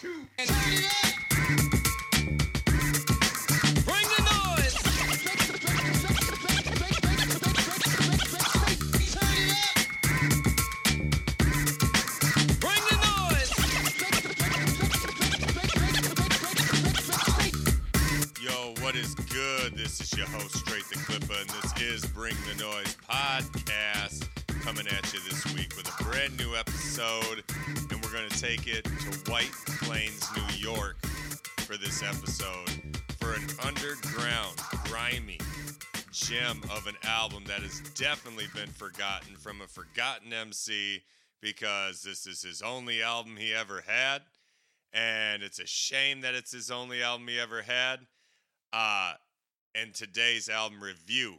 Yo, what is good? This is your host, Straight the Clipper, and this is Bring the Noise podcast coming at you this week with a brand new episode. And we're going to take it Plains, New York for this episode for an underground, grimy gem of an album that has definitely been forgotten from a forgotten MC because this is his only album he ever had. And it's a shame that it's his only album he ever had. Uh, and today's album review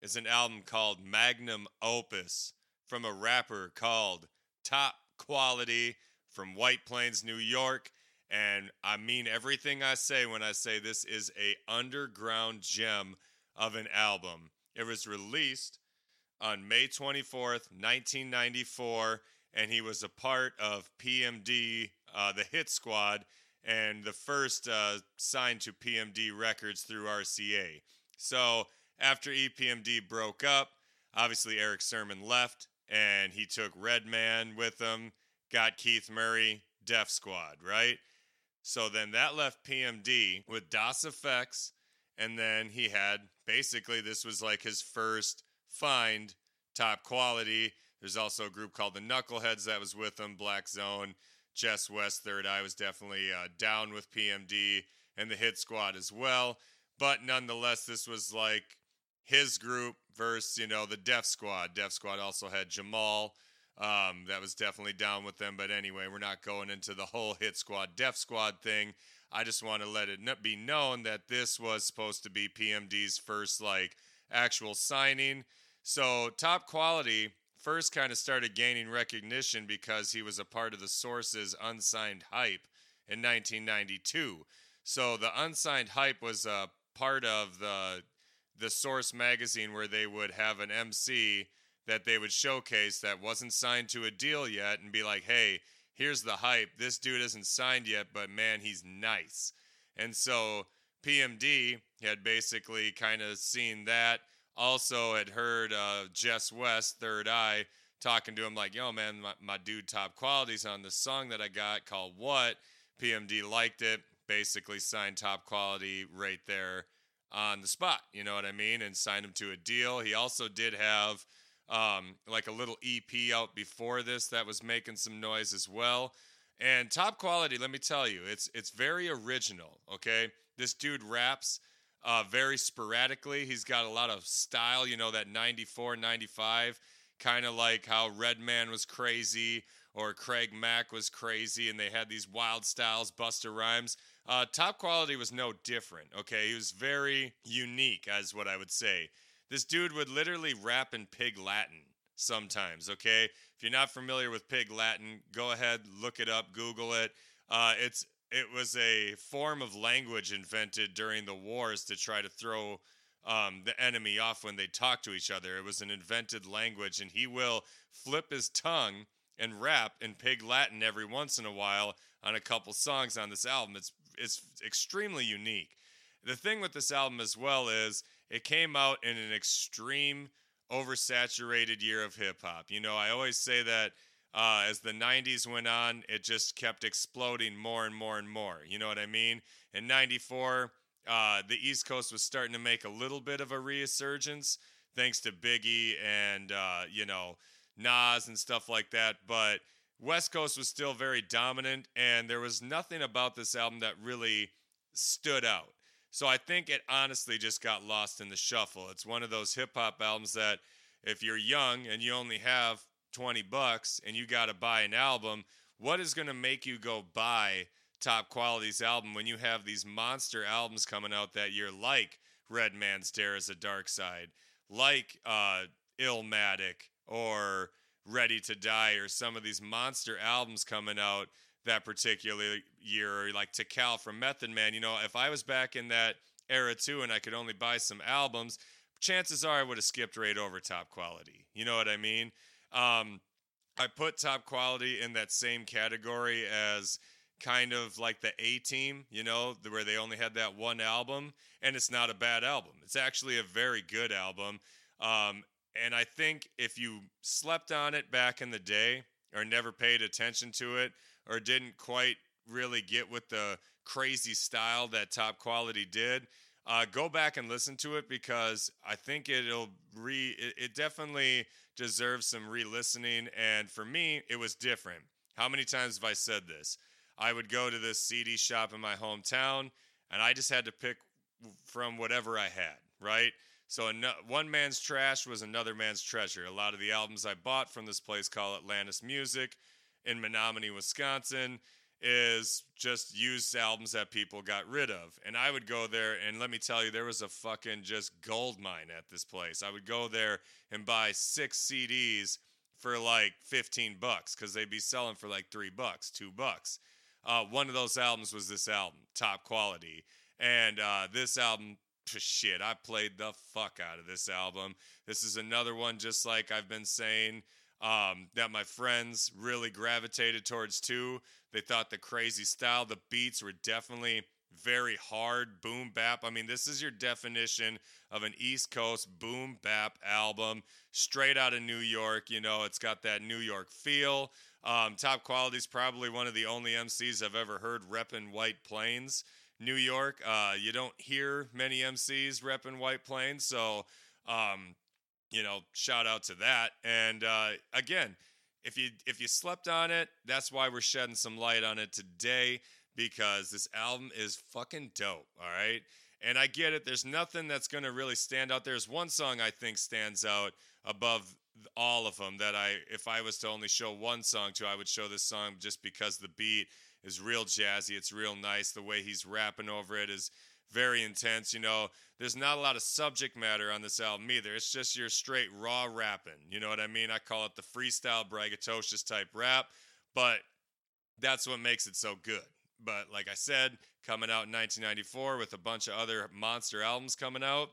is an album called Magnum Opus from a rapper called Top Quality from White Plains, New York. And I mean everything I say when I say this is a underground gem of an album. It was released on May 24th, 1994, and he was a part of PMD, uh, the Hit Squad, and the first uh, signed to PMD Records through RCA. So after EPMD broke up, obviously Erick Sermon left, and he took Redman with him, got Keith Murray, Def Squad, right? So then that left PMD with Das EFX, and then he had basically this was like his first find top quality. There's also a group called the Knuckleheads that was with him, Black Zone, Jess West, Third Eye was definitely uh, down with PMD and the Hit Squad as well. But nonetheless, this was like his group versus you know the Def Squad. Def Squad also had Jamal. Um, that was definitely down with them. But anyway, we're not going into the whole Hit Squad, Def Squad thing. I just want to let it be known that this was supposed to be PMD's first like actual signing. So top quality first kind of started gaining recognition because he was a part of the Source's unsigned hype in 1992. So the unsigned hype was a part of the the Source magazine where they would have an MC that they would showcase that wasn't signed to a deal yet and be like, "Hey, here's the hype. This dude isn't signed yet, but man, he's nice." And so PMD had basically kind of seen that. Also, had heard uh, Jess West, Third Eye, talking to him like, "Yo, man, my, my dude, top qualities on this song that I got called What." PMD liked it. Basically, signed top quality right there on the spot. You know what I mean? And signed him to a deal. He also did have um, like a little EP out before this that was making some noise as well. And top quality, let me tell you, it's it's very original. Okay, this dude raps uh, very sporadically. He's got a lot of style. You know that 94, 95, kind of like how Redman was crazy or Craig Mack was crazy, and they had these wild styles, Busta Rhymes. Uh, top quality was no different. Okay, he was very unique, as what I would say. This dude would literally rap in pig Latin sometimes. Okay, if you're not familiar with pig Latin, go ahead, look it up, Google it. Uh, it's it was a form of language invented during the wars to try to throw um, the enemy off when they talk to each other. It was an invented language, and he will flip his tongue and rap in pig Latin every once in a while on a couple songs on this album. It's it's extremely unique. The thing with this album as well is it came out in an extreme oversaturated year of hip hop. You know, I always say that uh, as the 90s went on, it just kept exploding more and more and more. You know what I mean? In 94, uh, the East Coast was starting to make a little bit of a resurgence thanks to Biggie and, uh, you know, Nas and stuff like that. But West Coast was still very dominant, and there was nothing about this album that really stood out. So I think it honestly just got lost in the shuffle. It's one of those hip hop albums that if you're young and you only have 20 bucks and you got to buy an album, what is going to make you go buy Top Quality's album when you have these monster albums coming out that year like Redman's Dare Iz a Darkside, like uh, Illmatic or Ready to Die or some of these monster albums coming out that particular year, or like Tical from Method Man. You know, if I was back in that era too and I could only buy some albums, chances are I would have skipped right over top quality. You know what I mean? Um, I put top quality in that same category as kind of like the A Team, you know, where they only had that one album, and it's not a bad album. It's actually a very good album. Um, and I think if you slept on it back in the day, or never paid attention to it, or didn't quite really get with the crazy style that Top Quality did, uh, go back and listen to it because I think it'll re. It, it definitely deserves some re-listening. And for me, it was different. How many times have I said this? I would go to this CD shop in my hometown, and I just had to pick from whatever I had, right? So one man's trash was another man's treasure. A lot of the albums I bought from this place called Atlantis Music in Menominee, Wisconsin, is just used albums that people got rid of. And I would go there, and let me tell you, there was a fucking just gold mine at this place. I would go there and buy six CDs for like 15 bucks because they'd be selling for like three bucks, two bucks. Uh, one of those albums was this album, Top Quality. And uh, this album, shit, I played the fuck out of this album. This is another one, just like I've been saying, um, that my friends really gravitated towards too. They thought the crazy style, the beats were definitely very hard boom bap. I mean, this is your definition of an East Coast boom bap album, straight out of New York. You know, it's got that New York feel. Um, Top Quality is probably one of the only MCs I've ever heard repping White Plains, New York. Uh, you don't hear many MCs repping White Plains, so um, you know, shout out to that. And uh, again, if you if you slept on it, that's why we're shedding some light on it today because this album is fucking dope. All right. And I get it. There's nothing that's going to really stand out. There's one song I think stands out above all of them that I, if I was to only show one song to, I would show this song just because the beat is real jazzy. It's real nice. The way he's rapping over it is very intense. You know, there's not a lot of subject matter on this album either. It's just your straight raw rapping. You know what I mean? I call it the freestyle braggadocious type rap, but that's what makes it so good. But like I said, coming out in 1994 with a bunch of other monster albums coming out,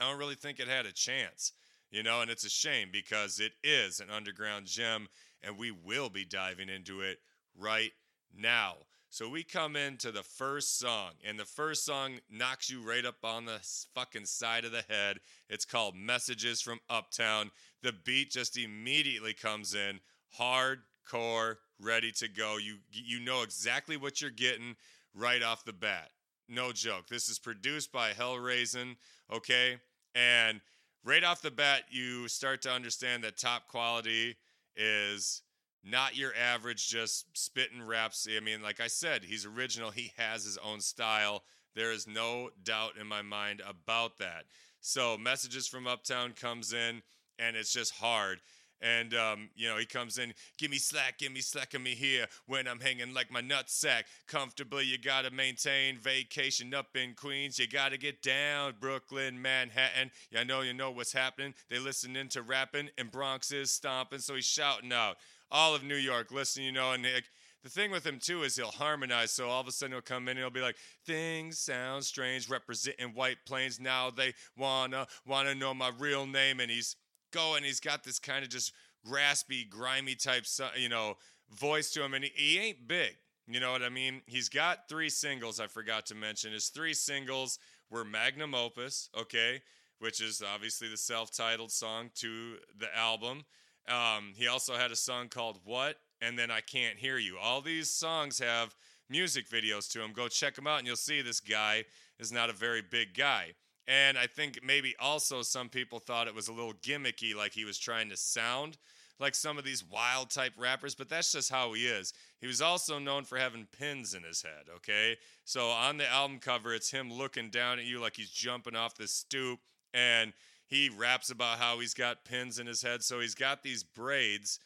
I don't really think it had a chance. You know, and it's a shame because it is an underground gem and we will be diving into it right now. So we come into the first song, and the first song knocks you right up on the fucking side of the head. It's called Messages from Uptown. The beat just immediately comes in hardcore, ready to go. You you know exactly what you're getting right off the bat. No joke. This is produced by Hellraisin, okay? And right off the bat, you start to understand that top quality is not your average just spitting raps. I mean, like I said, he's original. He has his own style. There is no doubt in my mind about that. So, messages from Uptown comes in, and it's just hard. And um, you know, he comes in, give me slack, give me slack of me here when I'm hanging like my nutsack. Comfortably, you gotta maintain vacation up in Queens. You gotta get down, Brooklyn, Manhattan. Yeah, I know you know what's happening. They listening to rapping, and Bronx is stomping, so he's shouting out. All of New York, listen, you know, and like, the thing with him too is he'll harmonize. So all of a sudden he'll come in and he'll be like, "Things sound strange, representing White Plains. Now they wanna wanna know my real name." And he's going. He's got this kind of just graspy, grimy type, you know, voice to him, and he, he ain't big. You know what I mean? He's got three singles. I forgot to mention his three singles were Magnum Opus, okay, which is obviously the self-titled song to the album. Um, he also had a song called What, and then I Can't Hear You. All these songs have music videos to them. Go check them out, and you'll see this guy is not a very big guy. And I think maybe also some people thought it was a little gimmicky, like he was trying to sound like some of these wild type rappers, but that's just how he is. He was also known for having pins in his head, okay? So on the album cover, it's him looking down at you like he's jumping off the stoop, and he raps about how he's got pins in his head. So he's got these braids,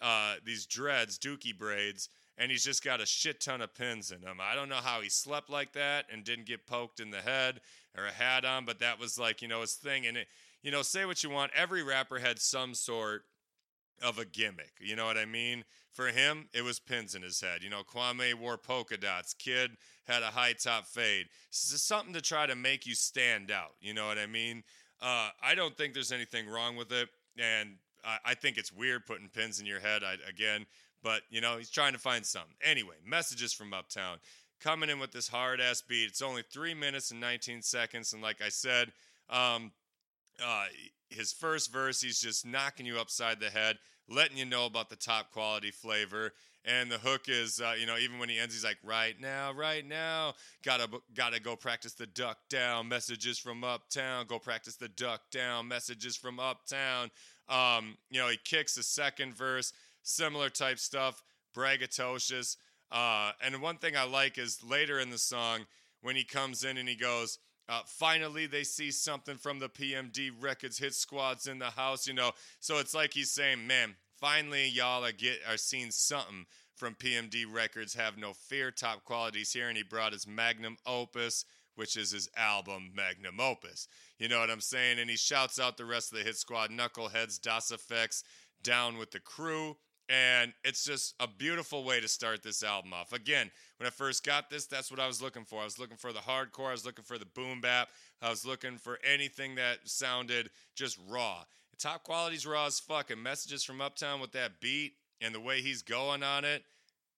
uh, these dreads, dookie braids, and he's just got a shit ton of pins in him. I don't know how he slept like that and didn't get poked in the head or a hat on, but that was like, you know, his thing. And it, you know, say what you want, every rapper had some sort of a gimmick. You know what I mean? For him, it was pins in his head. You know, Kwame wore polka dots. Kid had a high top fade. This is something to try to make you stand out. You know what I mean? Uh, I don't think there's anything wrong with it, and I, I think it's weird putting pins in your head. I, again, but you know, he's trying to find something. Anyway, messages from Uptown coming in with this hard ass beat. It's only three minutes and 19 seconds, and like I said, um, uh, his first verse, he's just knocking you upside the head, letting you know about the top quality flavor. And the hook is, uh, you know, even when he ends, he's like, "Right now, right now, gotta gotta go practice the duck down messages from uptown. Go practice the duck down messages from uptown." Um, you know, he kicks the second verse, similar type stuff, braggadocious. Uh, and one thing I like is later in the song when he comes in and he goes, uh, finally, they see something from the PMD Records hit squads in the house, you know. So it's like he's saying, "Man, finally, y'all are get are seeing something from PMD Records. Have no fear, top qualities here." And he brought his magnum opus, which is his album Magnum Opus. You know what I'm saying? And he shouts out the rest of the hit squad, Knuckleheads, Das EFX, down with the crew. And it's just a beautiful way to start this album off. Again, when I first got this, that's what I was looking for. I was looking for the hardcore, I was looking for the boom bap, I was looking for anything that sounded just raw. Top quality's raw as fuck. And messages from Uptown with that beat and the way he's going on it,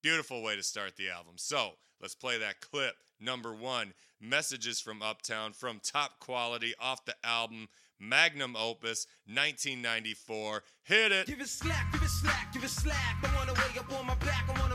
beautiful way to start the album. So let's play that clip. Number one, messages from Uptown from top quality off the album Magnum Opus 1994. Hit it. Give it slack, give it slack, give it slack. I wanna wake up on my back, I want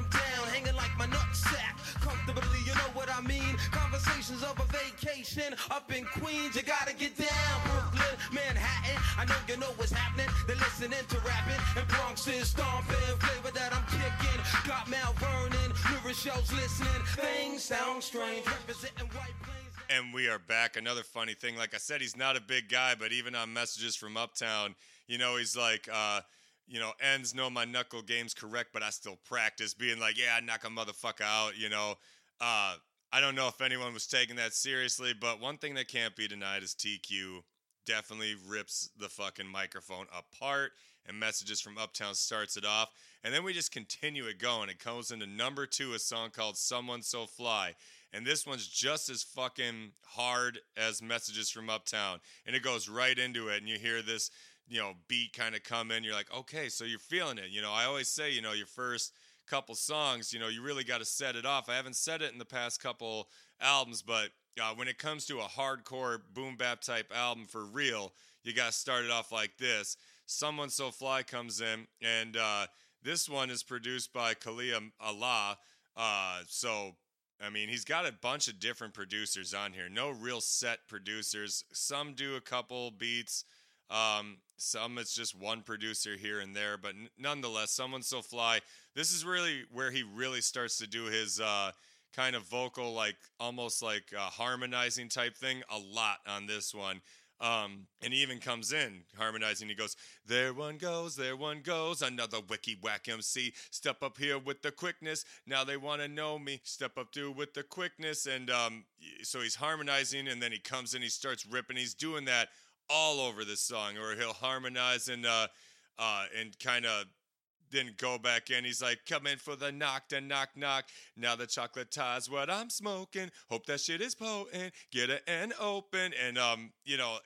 Conversations of a vacation up in Queens, you gotta get down. Brooklyn, Manhattan, I know you know what's happening. They're listening to rapping, and Bronx is stomping. Flavor that I'm kicking, got Mount Vernon, New Rochelle's listening. Things sound strange, representing White Plains. And we are back. Another funny thing, like I said, he's not a big guy, but even on messages from Uptown, you know, he's like, uh, you know, ends know my knuckle game's correct, but I still practice being like, yeah, I knock a motherfucker out, you know. Uh, I don't know if anyone was taking that seriously, but one thing that can't be denied is TQ definitely rips the fucking microphone apart and messages from uptown starts it off. And then we just continue it going. It comes into number two a song called someone so fly. And this one's just as fucking hard as messages from uptown. And it goes right into it. And you hear this you know beat kind of come in. You're like okay so you're feeling it. You know i always say you know your first couple songs you know you really got to set it off i haven't said it in the past couple albums but uh, when it comes to a hardcore boom bap type album for real, you got to start it off like this. Someone So Fly comes in, and uh, this one is produced by Kalia Allah. Uh, so, I mean, he's got a bunch of different producers on here. No real set producers. Some do a couple beats. Um, some it's just one producer here and there, but n- nonetheless, Someone So Fly. This is really where he really starts to do his uh, kind of vocal, like almost like uh, harmonizing type thing a lot on this one. Um, and he even comes in harmonizing. He goes, There one goes, there one goes, another wiki whack MC. Step up here with the quickness. Now they want to know me. Step up through with the quickness. And um, so he's harmonizing, and then he comes in, he starts ripping. He's doing that all over this song, or he'll harmonize and uh, uh, and kind of then go back in. He's like, come in for the knock, the knock, knock. Now the chocolate tie's what I'm smoking. Hope that shit is potent. Get it and open. And um, you know,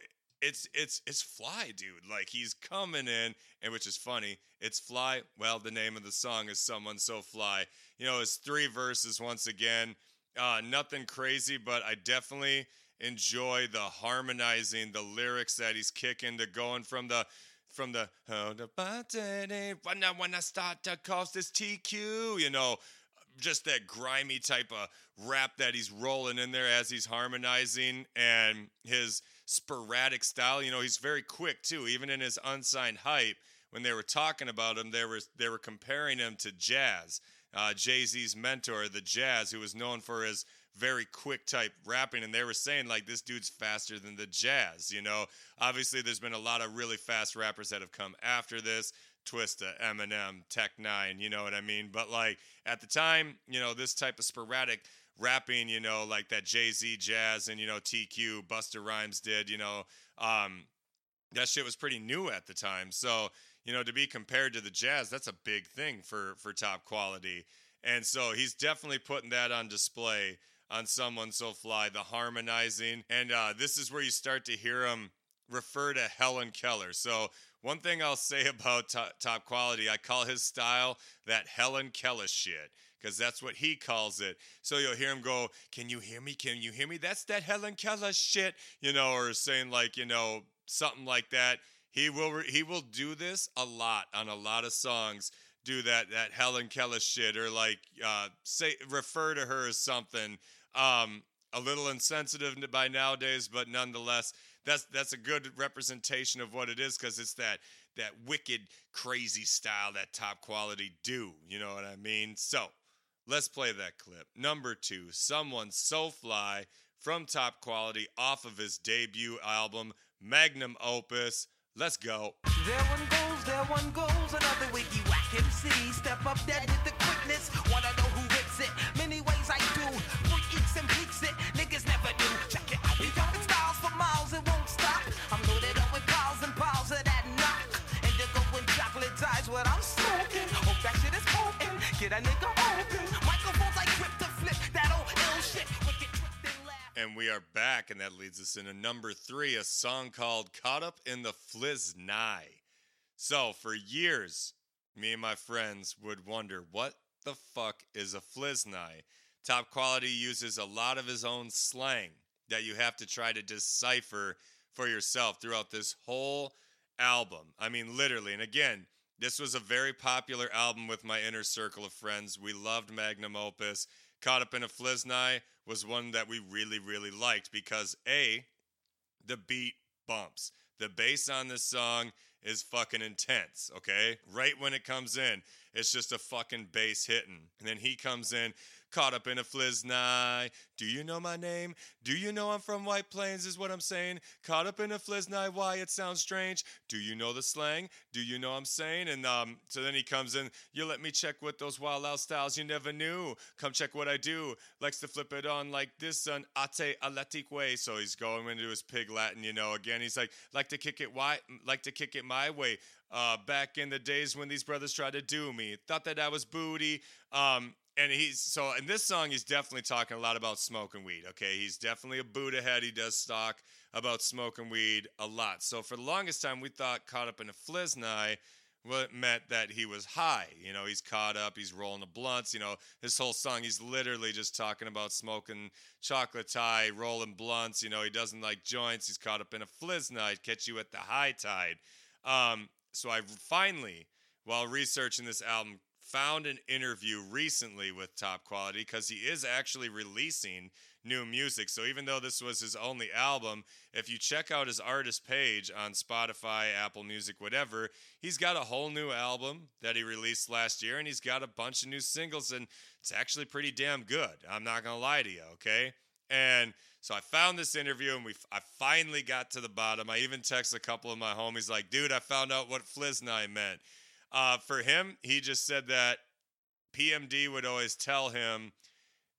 it's it's it's fly, dude. Like he's coming in, and which is funny. It's fly. Well, the name of the song is someone so fly. You know, it's three verses once again. Uh, nothing crazy, but I definitely enjoy the harmonizing, the lyrics that he's kicking, the going from the from the how the button when I I start to cause this TQ, you know, just that grimy type of rap that he's rolling in there as he's harmonizing and his sporadic style. You know, he's very quick too, even in his unsigned hype. When they were talking about him, they were they were comparing him to Jaz, uh, Jay Z's mentor, the Jaz, who was known for his very quick type rapping, and they were saying like this dude's faster than the Jaz. You know, obviously there's been a lot of really fast rappers that have come after this. Twista, Eminem, Tech N9ne, you know what I mean? But like at the time, you know, this type of sporadic rapping, you know, like that Jay Z Jaz and you know TQ, Busta Rhymes did, you know, um, that shit was pretty new at the time. So you know, to be compared to the Jaz, that's a big thing for for top quality. And so he's definitely putting that on display on someone so fly, the harmonizing, and uh, this is where you start to hear him refer to Helen Keller. So one thing I'll say about top, top quality, I call his style that Helen Keller shit because that's what he calls it. So you'll hear him go, "Can you hear me? Can you hear me?" That's that Helen Keller shit, you know, or saying like, you know, something like that. He will re- he will do this a lot on a lot of songs. Do that that Helen Keller shit or like uh, say refer to her as something. Um, a little insensitive by nowadays, but nonetheless, that's that's a good representation of what it is because it's that that wicked, crazy style that top quality do. You know what I mean? So let's play that clip. Number two, someone so fly from top quality off of his debut album, Magnum Opus. Let's go. There one goes, there one goes, another wiggy whack MC. Step up with the quickness. Wanna know who a nigga open. Microphones grip to flip. That old ill shit. And we are back, and that leads us into number three, a song called Caught Up in the Fliznai. So, for years, me and my friends would wonder what the fuck is a Fliznai? Top Quality uses a lot of his own slang that you have to try to decipher for yourself throughout this whole album. I mean, literally. And again, this was a very popular album with my inner circle of friends. We loved Magnum Opus. Caught Up in a Fliznai was one that we really, really liked because A, the beat bumps. The bass on this song is fucking intense, okay? Right when it comes in, it's just a fucking bass hitting. And then he comes in, caught up in a fliznai. Do you know my name? Do you know I'm from White Plains, is what I'm saying? Caught up in a fliznai, why it sounds strange. Do you know the slang? Do you know I'm saying? And um, so then he comes in, you let me check what those wild out styles you never knew. Come check what I do. Likes to flip it on like this on ate aletic way. So he's going into his pig Latin, you know. Again, he's like, like to kick it why like to kick it my way. Uh, back in the days when these brothers tried to do me, thought that I was booty. Um, and he's so in this song, he's definitely talking a lot about smoking weed. Okay, he's definitely a Buddha head. He does talk about smoking weed a lot. So for the longest time, we thought caught up in a fliznai well, it meant that he was high. You know, he's caught up, he's rolling the blunts. You know, this whole song, he's literally just talking about smoking chocolate tie, rolling blunts. You know, he doesn't like joints. He's caught up in a fliznai, catch you at the high tide. Um, so I finally, while researching this album, found an interview recently with Top Quality because he is actually releasing new music. So even though this was his only album, if you check out his artist page on Spotify, Apple Music, whatever, he's got a whole new album that he released last year and he's got a bunch of new singles and it's actually pretty damn good. I'm not going to lie to you, okay? And so I found this interview and we I finally got to the bottom. I even texted a couple of my homies like, "Dude, I found out what Fliznai meant." Uh, for him, he just said that PMD would always tell him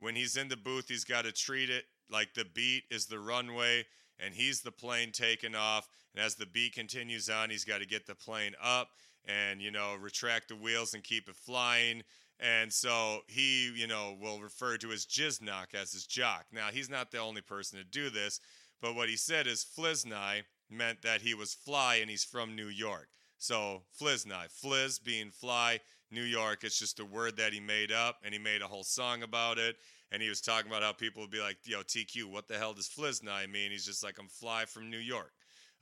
when he's in the booth, he's got to treat it like the beat is the runway and he's the plane taking off. And as the beat continues on, he's got to get the plane up and, you know, retract the wheels and keep it flying. And so he, you know, will refer to his jiznock as his jock. Now, he's not the only person to do this, but what he said is Fliznai meant that he was fly and he's from New York. So Fliznai, Fliz being fly, New York, it's just a word that he made up and he made a whole song about it. And he was talking about how people would be like, yo, TQ, what the hell does Fliznai mean? He's just like, I'm fly from New York.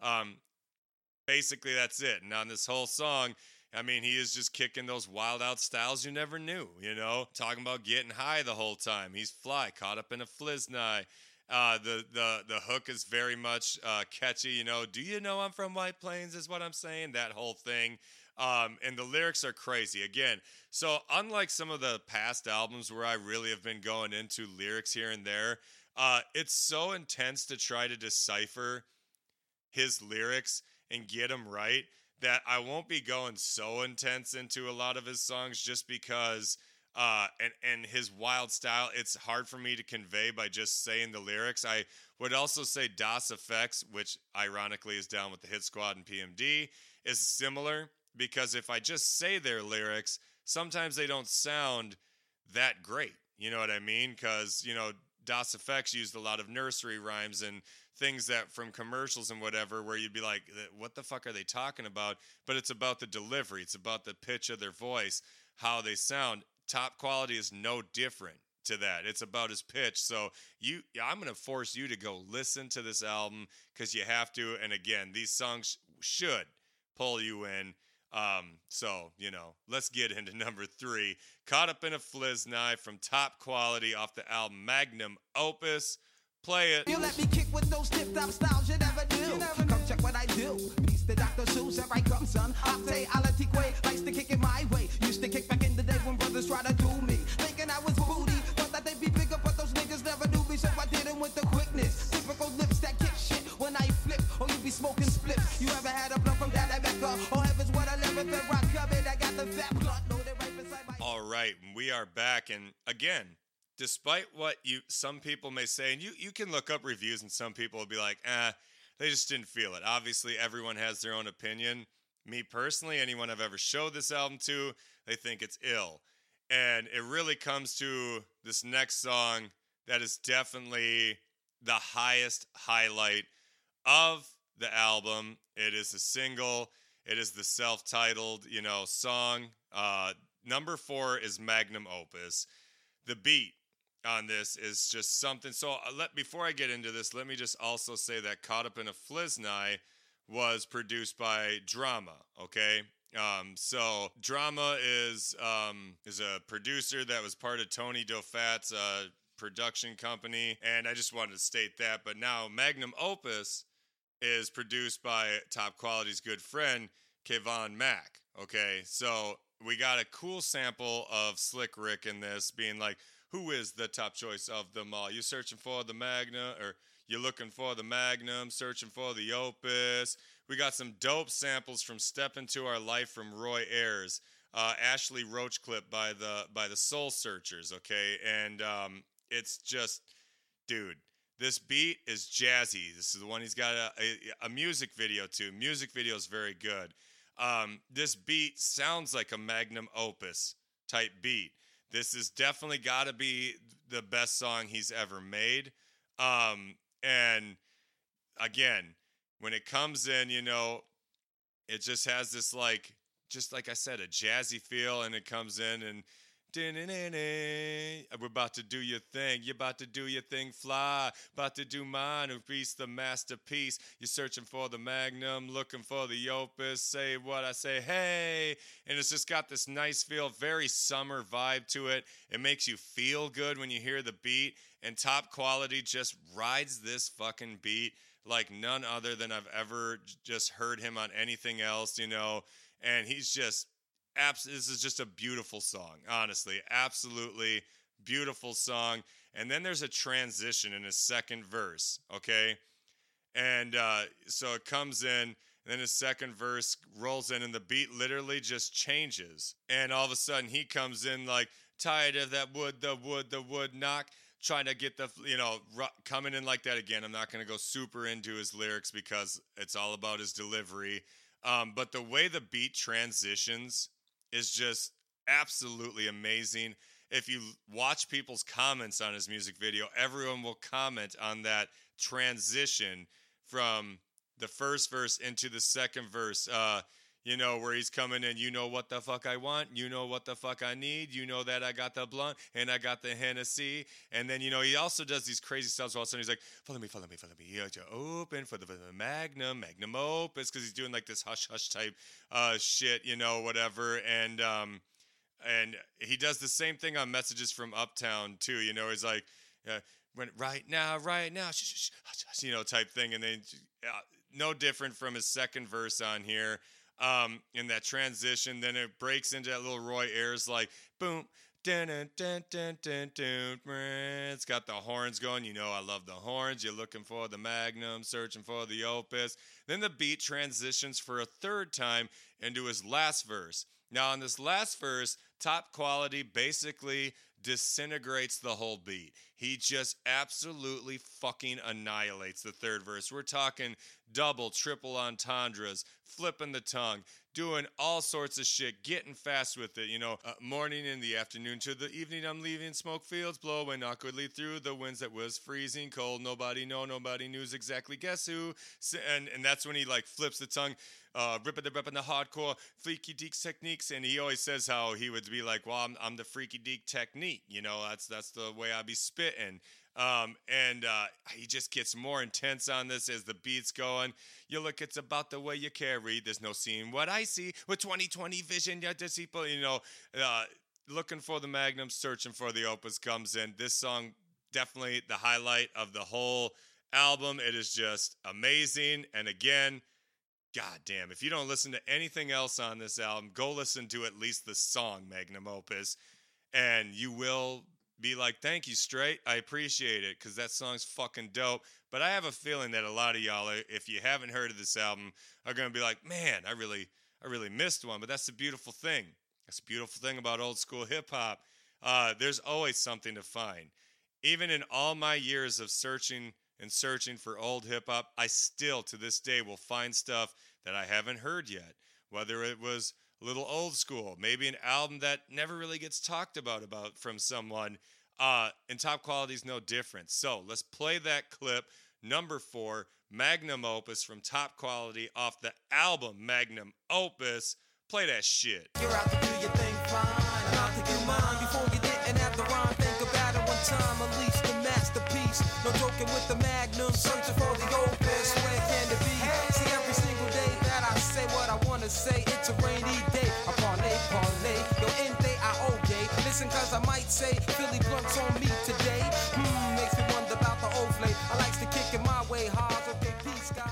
Um, basically, that's it. And on this whole song, I mean, he is just kicking those wild out styles you never knew, you know, talking about getting high the whole time. He's fly, caught up in a Fliznai. Uh, the the the hook is very much uh, catchy. You know, do you know I'm from White Plains? Is what I'm saying. That whole thing, um, and the lyrics are crazy. Again, so unlike some of the past albums where I really have been going into lyrics here and there, uh, it's so intense to try to decipher his lyrics and get them right that I won't be going so intense into a lot of his songs just because uh, and and his wild style. It's hard for me to convey by just saying the lyrics. I would also say Das EFX, which ironically is down with the Hit Squad and PMD, is similar because if I just say their lyrics, sometimes they don't sound that great. You know what I mean? Because you know Das EFX used a lot of nursery rhymes and things that from commercials and whatever, where you'd be like, what the fuck are they talking about? But it's about the delivery, it's about the pitch of their voice, how they sound. Top quality is no different to that. It's about his pitch. So you, I'm gonna force you to go listen to this album because you have to. And again, these songs should pull you in. Um, so you know, let's get into number three. Caught up in a Fliznai from top quality off the album Magnum Opus. Play it. You let me kick with those tip top styles you never do. Come check what I do. The Dr. Seuss, here I come, son. I say Alatique way, likes to kick it my way. Used to kick back in the day when brothers try to do me. Thinking I was booty, thought that they'd be bigger, but those niggas never knew me, so I did 'em with the quickness. Typical lips that kick shit when I flip, or you be smoking spliffs. You ever had a blunt from down at Mecca? Or heaven's what I live with the rock covered. I got the fat blunt loaded right beside my. All right, we are back, and again, despite what you some people may say, and you you can look up reviews, and some people will be like, eh, they just didn't feel it. Obviously, everyone has their own opinion. Me personally, anyone I've ever showed this album to, they think it's ill, and it really comes to this next song that is definitely the highest highlight of the album. It is a single. It is the self-titled, you know, song. Uh, number four is Magnum Opus. The beat on this is just something. So uh, let before I get into this, let me just also say that Caught Up in a Fliznai was produced by Drama. Okay. Um, so Drama is um, is a producer that was part of Tony Dofat's uh, production company, and I just wanted to state that. But now Magnum Opus is produced by Top Quality's good friend Kevon Mack. Okay, so we got a cool sample of Slick Rick in this, being like, "Who is the top choice of them all? You're searching for the Magnum, or you're looking for the Magnum? Searching for the Opus?" We got some dope samples from "Step Into Our Life" from Roy Ayers, uh, Ashley Roach clip by the by the Soul Searchers. Okay, and um, it's just, dude. This beat is jazzy. This is the one he's got a, a, a music video to. Music video is very good. Um, this beat sounds like a magnum opus type beat. This is definitely got to be the best song he's ever made. Um, and again, when it comes in, you know, it just has this like, just like I said, a jazzy feel, and it comes in and we're about to do your thing. You're about to do your thing, fly. About to do mine, who beats the masterpiece. You're searching for the magnum, looking for the opus. Say what I say, hey. And it's just got this nice feel, very summer vibe to it. It makes you feel good when you hear the beat. And top quality just rides this fucking beat like none other than I've ever just heard him on anything else, you know. And he's just abs- this is just a beautiful song, honestly. Absolutely beautiful song. And then there's a transition in his second verse, okay? And uh, so it comes in, and then his second verse rolls in, and the beat literally just changes. And all of a sudden, he comes in like, tired of that wood, the wood, the wood knock, trying to get the, you know, ru- coming in like that again. I'm not going to go super into his lyrics because it's all about his delivery. Um, but the way the beat transitions is just absolutely amazing. If you watch people's comments on his music video, everyone will comment on that transition from the first verse into the second verse. Uh, you know, where he's coming in, you know what the fuck I want, you know what the fuck I need, you know that I got the blunt and I got the Hennessy. And then, you know, he also does these crazy stuff. So all of a sudden he's like, follow me, follow me, follow me. You to open for the, Magnum, Magnum Opus, because he's doing like this hush hush type uh, shit, you know, whatever. And, um, and he does the same thing on messages from Uptown too. You know, he's like, uh, right now, right now, you know, type thing. And then uh, no different from his second verse on here. Um, in that transition, then it breaks into that little Roy Ayers like boom. It's got the horns going. You know, I love the horns. You're looking for the Magnum, searching for the Opus. Then the beat transitions for a third time into his last verse. Now, in this last verse, top quality basically disintegrates the whole beat. He just absolutely fucking annihilates the third verse. We're talking double, triple entendres, flipping the tongue, doing all sorts of shit, getting fast with it. You know, uh, morning in the afternoon to the evening, I'm leaving smoke fields blowing awkwardly through the winds that was freezing cold. Nobody know, nobody knows exactly guess who. And and that's when he like flips the tongue. Uh, ripping the ripping the hardcore freaky deek techniques, and he always says how he would be like, "Well, I'm, I'm the freaky deek technique," you know. That's that's the way I be spitting. Um, and uh, he just gets more intense on this as the beat's going. You look, it's about the way you carry. There's no seeing what I see with 2020 vision. Yeah, there's people, you know, uh, looking for the Magnum, searching for the Opus comes in. This song definitely the highlight of the whole album. It is just amazing. And again, God damn, if you don't listen to anything else on this album, go listen to at least the song Magnum Opus, and you will be like, thank you, straight. I appreciate it because that song's fucking dope. But I have a feeling that a lot of y'all, if you haven't heard of this album, are gonna be like, man, I really, I really missed one. But that's the beautiful thing. That's the beautiful thing about old school hip hop. Uh, there's always something to find. Even in all my years of searching and searching for old hip hop, I still to this day will find stuff that I haven't heard yet. Whether it was a little old school, maybe an album that never really gets talked about about from someone. Uh, and top quality is no different. So let's play that clip. Number four, Magnum Opus from Top Quality off the album Magnum Opus. Play that shit. No joking with the magnum, searching for the. Where can it be? See, every single day that I say what I wanna say, it's a rainy day. Parlay, parlay. Yo, in day I okay. Listen, cause I might say Philly blunts on me today. Hmm, makes me wonder about the old. I likes to kick it my way hard. Okay, peace, God.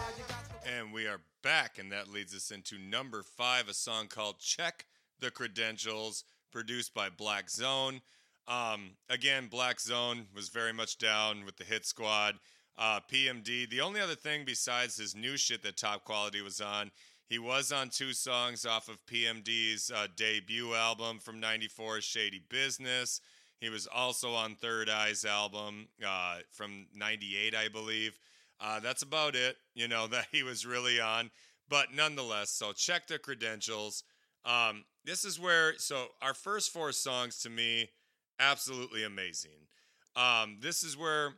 And we are back, and that leads us into number five, a song called Check the Credentials, produced by Black Zone. Um, again, Black Zone was very much down with the hit squad. Uh, PMD, the only other thing besides his new shit that Top Quality was on, he was on two songs off of PMD's uh, debut album from 94, Shade Business. He was also on Third Eye's album uh, from 98, I believe. Uh, that's about it, you know, that he was really on. But nonetheless, so check the credentials. Um, this is where, so our first four songs to me, absolutely amazing. Um, this is where,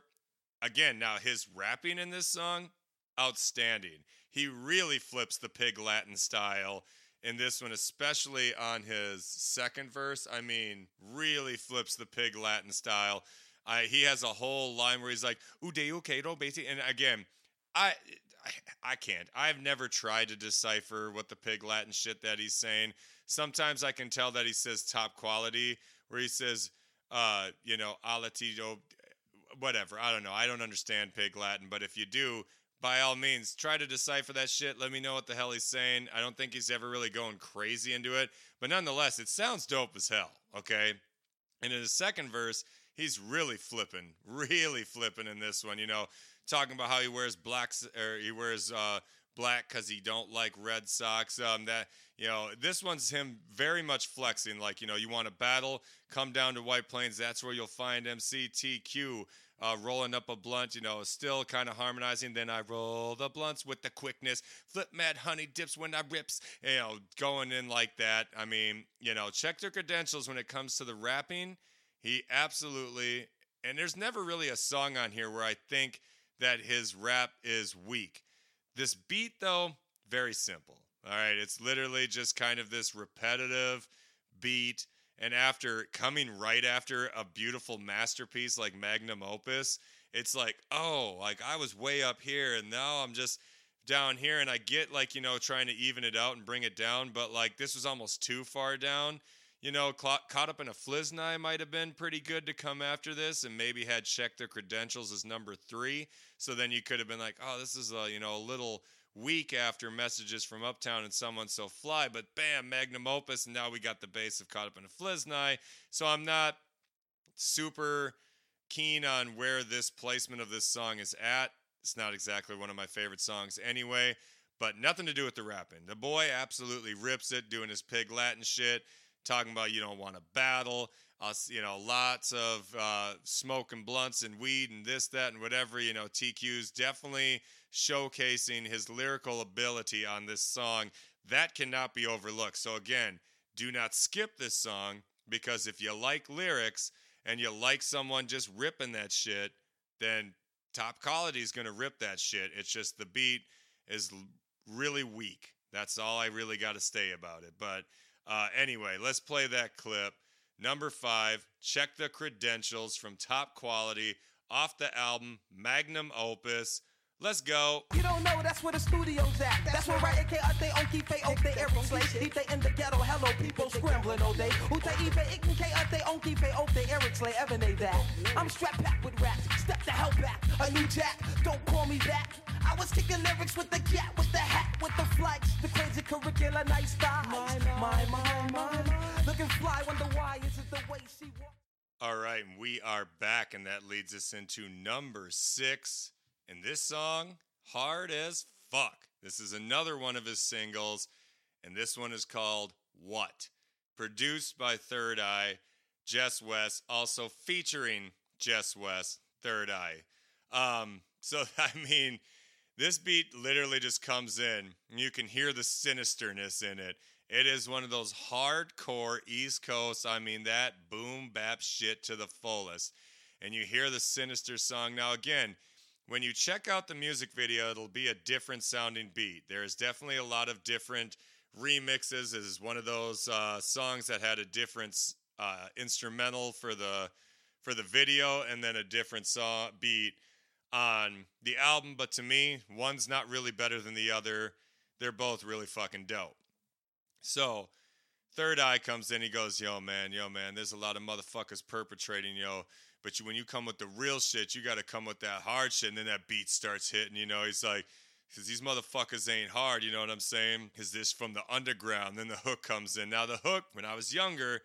again, now his rapping in this song, outstanding. He really flips the pig Latin style in this one, especially on his second verse. I mean, really flips the pig Latin style. I, he has a whole line where he's like, "Ude okay, no basic," and again, I, I can't. I've never tried to decipher what the pig Latin shit that he's saying. Sometimes I can tell that he says top quality, where he says, uh, you know, alatito, whatever. I don't know. I don't understand pig Latin, but if you do, by all means, try to decipher that shit. Let me know what the hell he's saying. I don't think he's ever really going crazy into it, but nonetheless, it sounds dope as hell. Okay. And in his second verse, he's really flipping, really flipping in this one. You know, talking about how he wears blacks or he wears uh, black because he don't like red Sox. Um, that you know, this one's him very much flexing. Like you know, you want to battle, come down to White Plains. That's where you'll find MCTQ. Uh, rolling up a blunt, you know, still kind of harmonizing. Then I roll the blunts with the quickness. Flip mad honey dips when I rips, you know, going in like that. I mean, you know, check their credentials when it comes to the rapping. He absolutely, and there's never really a song on here where I think that his rap is weak. This beat, though, very simple. All right. It's literally just kind of this repetitive beat. And after coming right after a beautiful masterpiece like Magnum Opus, it's like, oh, like I was way up here and now I'm just down here. And I get like, you know, trying to even it out and bring it down, but like this was almost too far down. You know, cla- caught up in a Fliznai might have been pretty good to come after this and maybe had checked their credentials as number three. So then you could have been like, oh, this is, a, you know, a little week after messages from Uptown and Someone So Fly, but bam, Magnum Opus, and now we got the base of Caught Up in a Fliznai. So I'm not super keen on where this placement of this song is at. It's not exactly one of my favorite songs anyway, but nothing to do with the rapping. The boy absolutely rips it, doing his pig Latin shit, talking about you don't want to battle. Us, you know, lots of uh, smoking blunts and weed and this, that, and whatever. You know, TQ's definitely showcasing his lyrical ability on this song. that cannot be overlooked. So again, do not skip this song because if you like lyrics and you like someone just ripping that shit, then top quality is going to rip that shit. It's just the beat is really weak. That's all I really got to say about it. But uh, anyway, let's play that clip. Number five, check the credentials from top quality off the album Magnum Opus. Let's go. You don't know that's where the studio's at. That's where right AK out they on keep they on they Eric Slay. Deep they in the ghetto, hello people scrambling all day. Who take Ife Icken K out they on keep they on they Eric Slay, ever they that. I'm strapped packed with raps, step the hell back. A new jack, don't call me back. I was kicking lyrics with the cat, with the hat, with the flags, the crazy curricular, nice style. My, my, my, my, Looking fly, wonder why is it the way she walks? All right, and we are back, and that leads us into number six. And this song, hard as fuck. This is another one of his singles, and this one is called What? Produced by Third Eye, Jess West, also featuring Jess West, Third Eye. Um, so, I mean, this beat literally just comes in, you can hear the sinisterness in it. It is one of those hardcore East Coast, I mean, that boom bap shit to the fullest. And you hear the sinister song. Now, again, when you check out the music video, it'll be a different sounding beat. There's definitely a lot of different remixes. This is one of those uh, songs that had a different uh, instrumental for the for the video, and then a different song beat on the album. But to me, one's not really better than the other. They're both really fucking dope. So, Third Eye comes in. He goes, "Yo, man, yo, man. There's a lot of motherfuckers perpetrating, yo. But you, when you come with the real shit, you got to come with that hard shit." And then that beat starts hitting. You know, he's like, "Cause these motherfuckers ain't hard." You know what I'm saying? Is this from the underground? Then the hook comes in. Now the hook, when I was younger,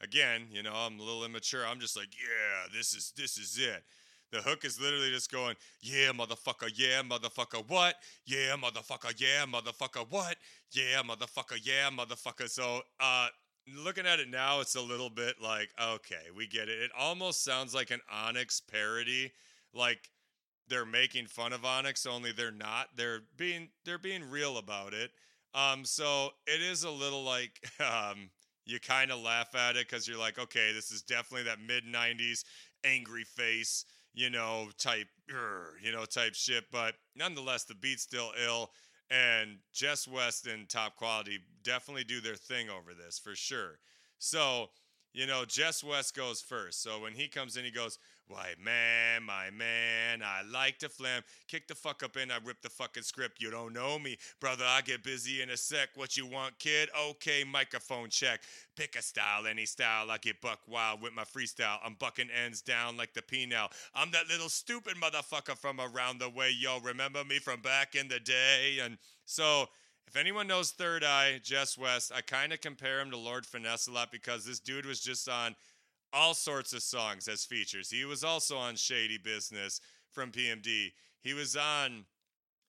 again, you know, I'm a little immature. I'm just like, "Yeah, this is this is it." The hook is literally just going, yeah, motherfucker, yeah, motherfucker, what? Yeah, motherfucker, yeah, motherfucker, what? Yeah, motherfucker, yeah, motherfucker. So, uh, looking at it now, it's a little bit like, okay, we get it. It almost sounds like an Onyx parody, like they're making fun of Onyx, only they're not. They're being they're being real about it. Um, so it is a little like um, you kind of laugh at it because you're like, okay, this is definitely that mid '90s angry face, you know, type, er, you know, type shit. But nonetheless, the beat's still ill, and Jess West and Top Quality definitely do their thing over this for sure. So, you know, Jess West goes first. So when he comes in, he goes, Why, man, my man, I like to flam. Kick the fuck up in, I rip the fucking script. You don't know me. Brother, I get busy in a sec. What you want, kid? Okay, microphone check. Pick a style, any style. I get buck wild with my freestyle. I'm bucking ends down like the P now. I'm that little stupid motherfucker from around the way. Yo, remember me from back in the day? And so. If anyone knows Third Eye, Jess West, I kind of compare him to Lord Finesse a lot because this dude was just on all sorts of songs as features. He was also on Shade Business from PMD. He was on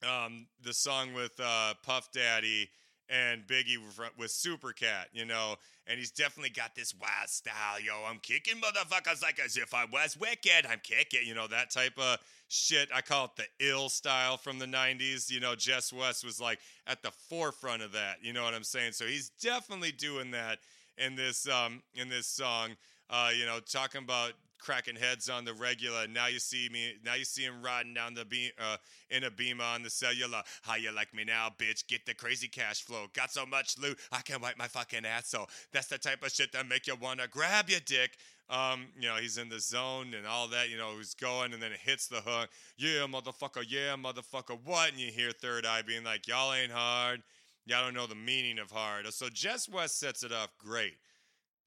um, the song with uh, Puff Daddy and Biggie with- Supercat, you know, and he's definitely got this wild style. Yo, I'm kicking motherfuckers like as if I was wicked. I'm kicking, you know, that type of shit. I call it the ill style from the 90s. You know, Jess West was like at the forefront of that. You know what I'm saying? So he's definitely doing that in this um in this song. Uh, you know, talking about cracking heads on the regular. Now you see me. Now you see him riding down the beam uh, in a beamer on the cellular. How you like me now, bitch? Get the crazy cash flow. Got so much loot, I can wipe my fucking asshole. That's the type of shit that make you wanna grab your dick. Um, you know, he's in the zone and all that. You know, he's going and then it hits the hook. Yeah, motherfucker. Yeah, motherfucker. What? And you hear Third Eye being like, y'all ain't hard. Y'all don't know the meaning of hard. So Jess West sets it off great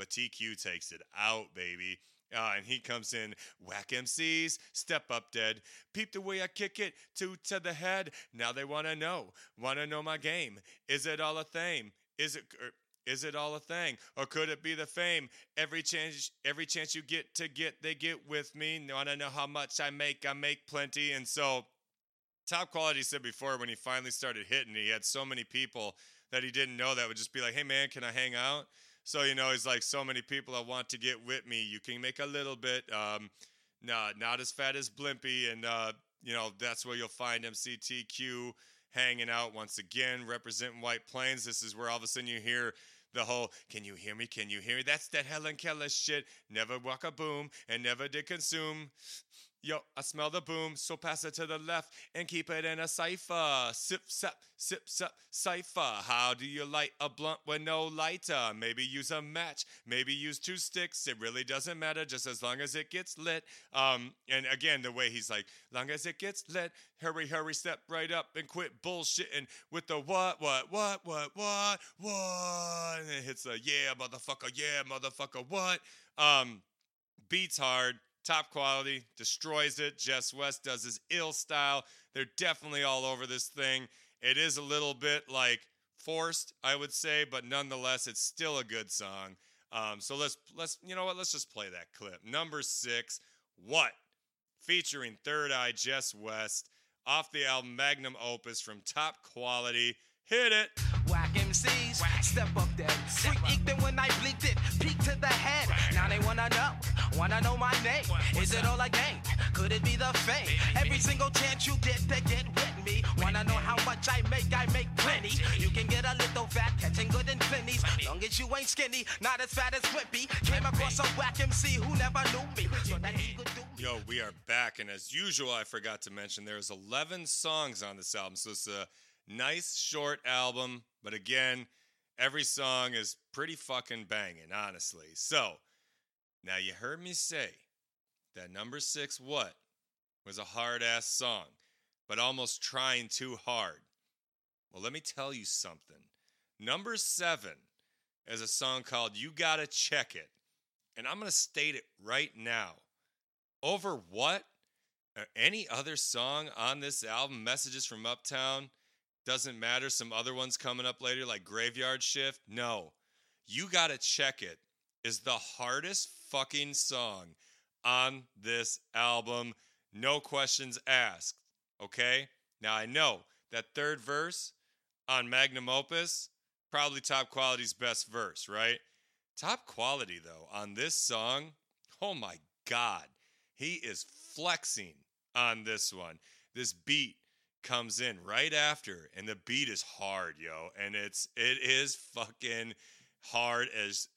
but TQ takes it out, baby. Uh, and he comes in, whack MCs, step up dead. Peep the way I kick it, two to the head. Now they want to know, want to know my game. Is it all a thing? Is it, er, is it all a thing, or could it be the fame? Every chance, every chance you get to get, they get with me. To know how much I make? I make plenty, and so top quality said before when he finally started hitting, he had so many people that he didn't know that would just be like, "Hey man, can I hang out?" So you know, he's like, "So many people that want to get with me. You can make a little bit, um, not not as fat as Blimpy, and uh, you know that's where you'll find MCTQ hanging out once again, representing White Plains. This is where all of a sudden you hear the whole "Can you hear me? Can you hear me?" That's that Helen Keller shit. Never walk a boom and never did consume. Yo, I smell the boom, so pass it to the left and keep it in a cipher. Sip, sip, sip, sip, cipher. How do you light a blunt with no lighter? Maybe use a match, maybe use two sticks. It really doesn't matter, just as long as it gets lit. Um, and again, the way he's like, long as it gets lit, hurry, hurry, step right up and quit bullshitting with the what, what, what, what, what, what, and it hits a yeah, motherfucker, yeah, motherfucker, what? Um, beats hard, top quality, destroys it. Jess West does his ill style. They're definitely all over this thing. It is a little bit like forced, I would say, but nonetheless, it's still a good song. Um, so let's let's you know what? Let's just play that clip. Number six, what? Featuring Third Eye Jess West off the album Magnum Opus from Top Quality. Hit it. Whack MCs, step up there. Freak when I it, peek to the head. Now they wanna know, wanna know my name. Is it all a game? Could it be the fame? Every single chance you get to get with me. Wanna know how much I make? I make plenty. You can get a little fat, catching good in plenties. Long as you ain't skinny, not as fat as Whippy. Came across a whack MC who never knew me. So that he. Yo, we are back, and as usual, I forgot to mention there's 11 songs on this album, so it's a nice short album. But again, every song is pretty fucking banging, honestly. So now you heard me say that number six, what was a hard ass song, but almost trying too hard. Well, let me tell you something. Number seven is a song called "You Gotta Check It," and I'm gonna state it right now over what? Uh, any other song on this album, Messages from Uptown, doesn't matter. Some other ones coming up later, like Graveyard Shift. No, you gotta check it. Is the hardest fucking song on this album. No questions asked. Okay? Now I know that third verse on Magnum Opus, probably top quality's best verse, right? Top quality though on this song, oh my god. He is flexing on this one. This beat comes in right after and the beat is hard, yo, and it's it is fucking hard as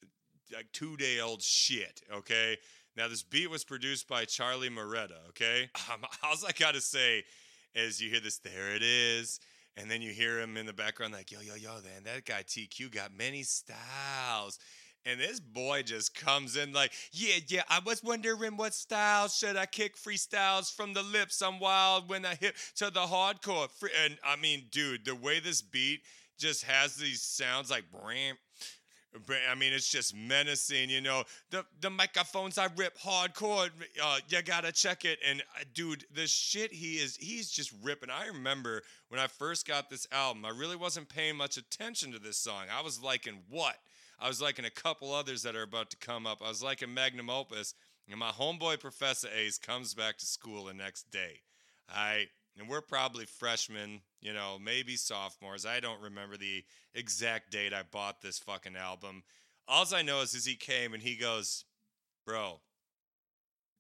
like 2-day-old shit, okay? Now this beat was produced by Charlie Marotta, okay? Um, all I got to say is you hear this there it is and then you hear him in the background like yo yo yo man that guy TQ got many styles and this boy just comes in like, yeah, yeah, I was wondering what style should I kick freestyles from the lips. I'm wild when I hit to the hardcore. And I mean, dude, the way this beat just has these sounds like bram. I mean, it's just menacing, you know. The the microphones I rip hardcore. Uh, you gotta check it. And uh, dude, the shit he is, he's just ripping. I remember when I first got this album, I really wasn't paying much attention to this song. I was liking what? I was liking a couple others that are about to come up. I was liking Magnum Opus, and my homeboy Professor Ace comes back to school the next day. I and we're probably freshmen, you know, maybe sophomores. I don't remember the exact date I bought this fucking album. All I know is, is he came and he goes, "Bro,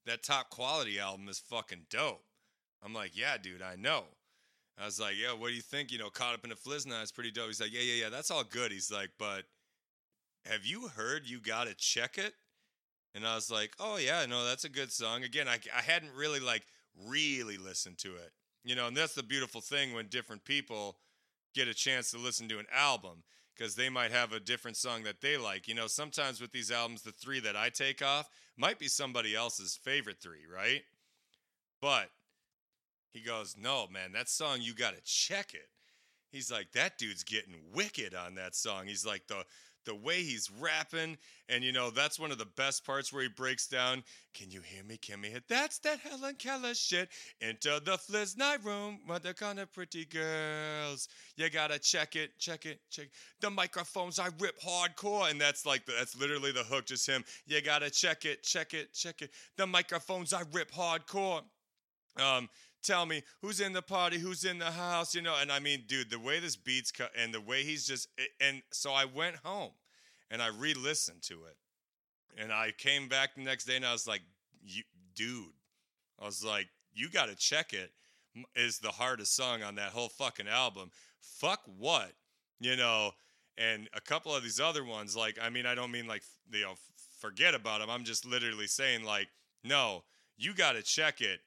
that top quality album is fucking dope." I'm like, "Yeah, dude, I know." I was like, "Yeah, what do you think? You know, caught up in the Fliznai is pretty dope." He's like, "Yeah, yeah, yeah, that's all good." He's like, "But have you heard you gotta check it and i was like oh yeah no that's a good song again i, I hadn't really like really listened to it you know and that's the beautiful thing when different people get a chance to listen to an album because they might have a different song that they like. You know sometimes with these albums the three that i take off might be somebody else's favorite three right? But he goes no man that song you gotta check it. He's like that dude's getting wicked on that song. He's like the the way he's rapping and you know that's one of the best parts where he breaks down can you hear me? Can me hit that's that helen keller shit. Into the fliznai room they're kind of pretty girls. You gotta check it check it check the microphones i rip hardcore and that's like the, that's literally the hook just him. You gotta check it check it check it. The microphones i rip hardcore. Um, tell me who's in the party, who's in the house, you know. And I mean, dude, the way this beats cut and the way he's just, and so I went home and I re-listened to it, and I came back the next day and I was like, dude, I was like, you got to check it is the hardest song on that whole fucking album. Fuck what, you know, and a couple of these other ones, like, I mean, I don't mean like, you know, forget about them. I'm just literally saying, like, no, you got to check it.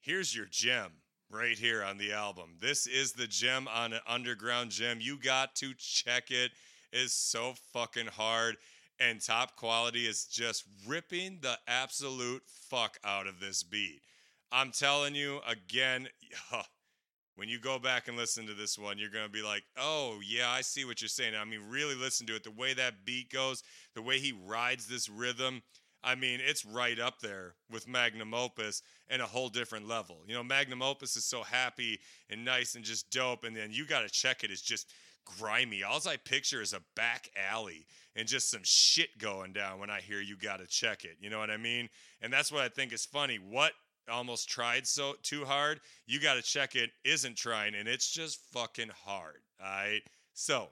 Here's your gem right here on the album. This is the gem on an underground gem. You got to check it. It's so fucking hard. And top quality is just ripping the absolute fuck out of this beat. I'm telling you again, when you go back and listen to this one, you're going to be like, oh, yeah, I see what you're saying. I mean, really listen to it. The way that beat goes, the way he rides this rhythm. I mean, it's right up there with Magnum Opus and a whole different level. You know, Magnum Opus is so happy and nice and just dope. And then you got to check it. It's just grimy. All I picture is a back alley and just some shit going down when I hear you got to check it. You know what I mean? And that's what I think is funny. What almost tried so too hard, you got to check it isn't trying and it's just fucking hard. All right. So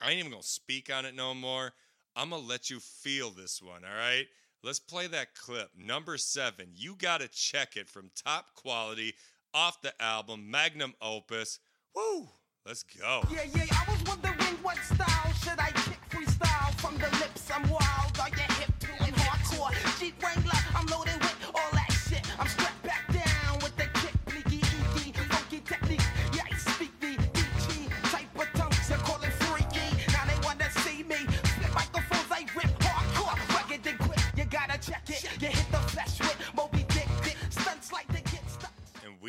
I ain't even going to speak on it no more. I'm going to let you feel this one. All right. Let's play that clip. Number seven. You got to check it from top quality off the album Magnum Opus. Woo. Let's go. Yeah, yeah, I was wondering what style should I kick freestyle from the lips. I'm wild, are you hip to hardcore? Jeep Wrangler, I'm loaded with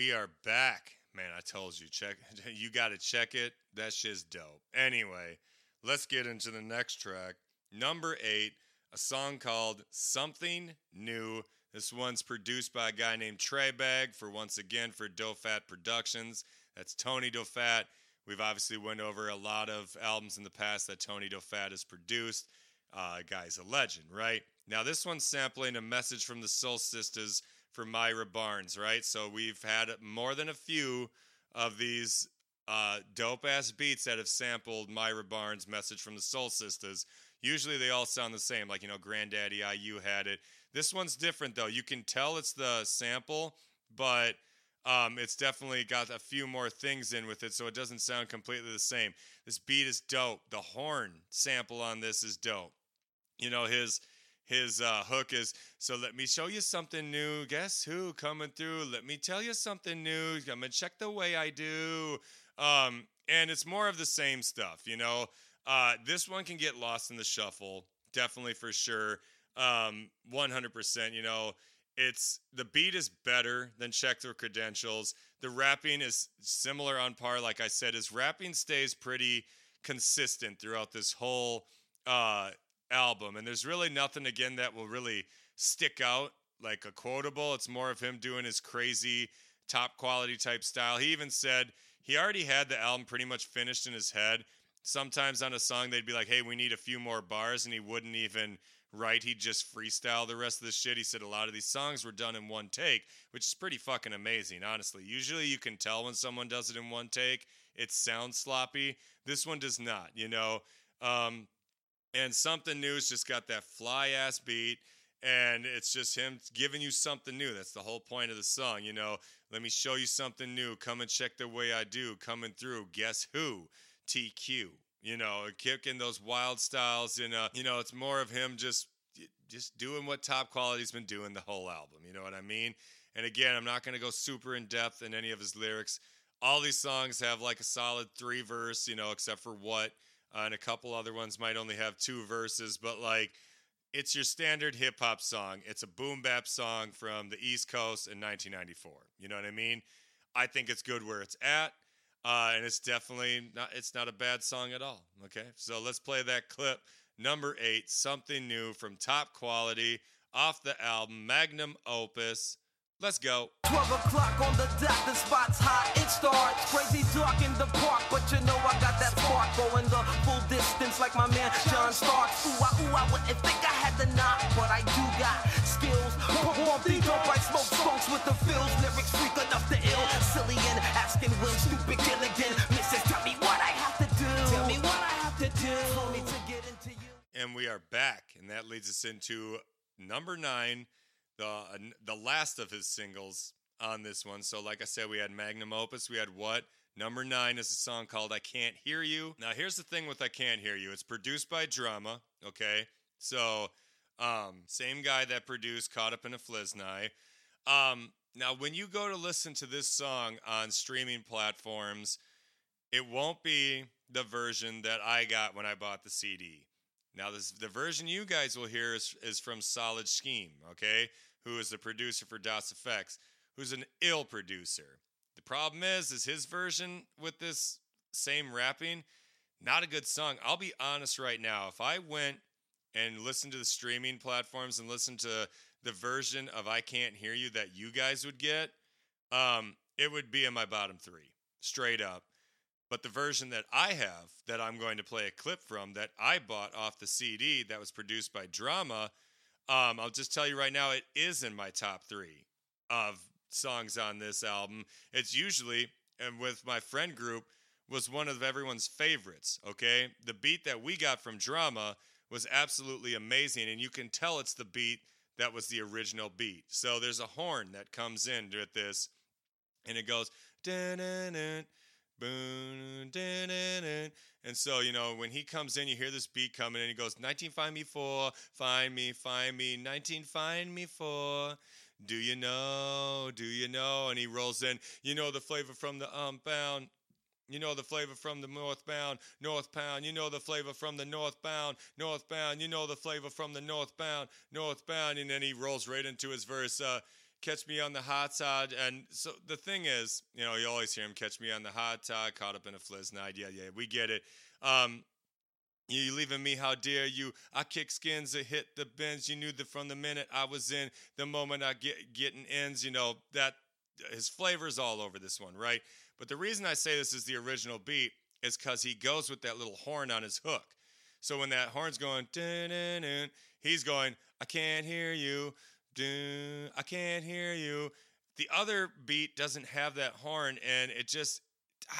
we are back. Man, I told you, check you gotta check it. That shit's dope. Anyway, let's get into the next track. Number eight, a song called Something New. This one's produced by a guy named Trey Bag for once again for Dofat Productions. That's Tony Dofat. We've obviously went over a lot of albums in the past that Tony Dofat has produced. Uh, guy's a legend, right? Now this one's sampling a message from the Soul Sisters for Myra Barnes, right? So we've had more than a few of these uh, dope ass beats that have sampled Myra Barnes' message from the Soul Sisters. Usually they all sound the same, like, you know, Granddaddy IU had it. This one's different, though. You can tell it's the sample, but um, it's definitely got a few more things in with it, so it doesn't sound completely the same. This beat is dope. The horn sample on this is dope. You know, his his uh, hook is so let me show you something new. Guess who coming through? Let me tell you something new. Come and check the way i do. Um, and it's more of the same stuff you know? Uh, this one can get lost in the shuffle definitely for sure. Um, 100% you know? It's the beat is better than check their credentials. The rapping is similar on par like i said his rapping stays pretty consistent throughout this whole uh, album and there's really nothing again that will really stick out like a quotable. It's more of him doing his crazy top quality type style. He even said he already had the album pretty much finished in his head. Sometimes on a song they'd be like hey we need a few more bars and he wouldn't even write. He'd just freestyle the rest of the shit. He said a lot of these songs were done in one take which is pretty fucking amazing honestly. Usually you can tell when someone does it in one take. It sounds sloppy. This one does not you know? Um, and something new's just got that fly ass beat and it's just him giving you something new. That's the whole point of the song you know? Let me show you something new. Come and check the way i do. Coming through. Guess who? Tq you know kicking those wild styles and uh, you know it's more of him just just doing what top quality's been doing the whole album you know what i mean? And again i'm not going to go super in depth in any of his lyrics. All these songs have like a solid three verse you know except for what uh, and a couple other ones might only have two verses, but like it's your standard hip hop song. It's a boom bap song from the East Coast in 1994. You know what I mean? I think it's good where it's at, uh, and it's definitely not. It's not a bad song at all. Okay, so let's play that clip. Number eight, something new from Top Quality off the album Magnum Opus. Let's go. 12 o'clock on the dot, the spot's hot, it starts crazy dark in the park, but you know I got that spark going the full distance like my man John Starks. Ooh, I, ooh, ah, I wouldn't think I had the knock, but I do got skills. Perform the dope, I smoke skunks with the fills, lyrics freak enough to ill. Silly and asking when stupid Gilligan, Mrs. Tell me what I have to do. Tell me what I have to do. For me to get into you. And we are back, and that leads us into number nine, the the last of his singles on this one. So, like I said, we had Magnum Opus, we had What? Number nine is a song called I Can't Hear You. Now, here's the thing with I Can't Hear You it's produced by Drama, okay? So, um, same guy that produced Caught Up in a Fliznai. Um, now, when you go to listen to this song on streaming platforms, it won't be the version that I got when I bought the CD. Now, this the version you guys will hear is, is from Solid Scheme, okay? Who is the producer for Das EFX, who's an ill producer. The problem is, is his version with this same rapping, not a good song. I'll be honest right now. If I went and listened to the streaming platforms and listened to the version of I Can't Hear You that you guys would get, um, it would be in my bottom three, straight up. But the version that I have, that I'm going to play a clip from, that I bought off the CD that was produced by Drama, um, I'll just tell you right now, it is in my top three of songs on this album. It's usually, and with my friend group, was one of everyone's favorites. Okay, the beat that we got from Drama was absolutely amazing, and you can tell it's the beat that was the original beat. So there's a horn that comes in with this, and it goes. "Dun-dun-dun, dun-dun-dun." And so, you know, when he comes in, you hear this beat coming in. He goes, 19 find me for, find me, find me, 19 find me for. Do you know? Do you know? And he rolls in, you know the flavor from the unbound. You know the flavor from the northbound, northbound. You know the flavor from the northbound, northbound. You know the flavor from the northbound, northbound. And then he rolls right into his verse. Uh, catch me on the hot side. And so the thing is, you know, you always hear him catch me on the hot side, caught up in a fliznai. Yeah, yeah, we get it. Um, you leaving me, how dare you? I kick skins that hit the bins. You knew that from the minute I was in, the moment I get getting ends, you know, that his flavor's all over this one, right? But the reason I say this is the original beat is because he goes with that little horn on his hook. So when that horn's going, he's going, I can't hear you, dun, I can't hear you. The other beat doesn't have that horn, and it just,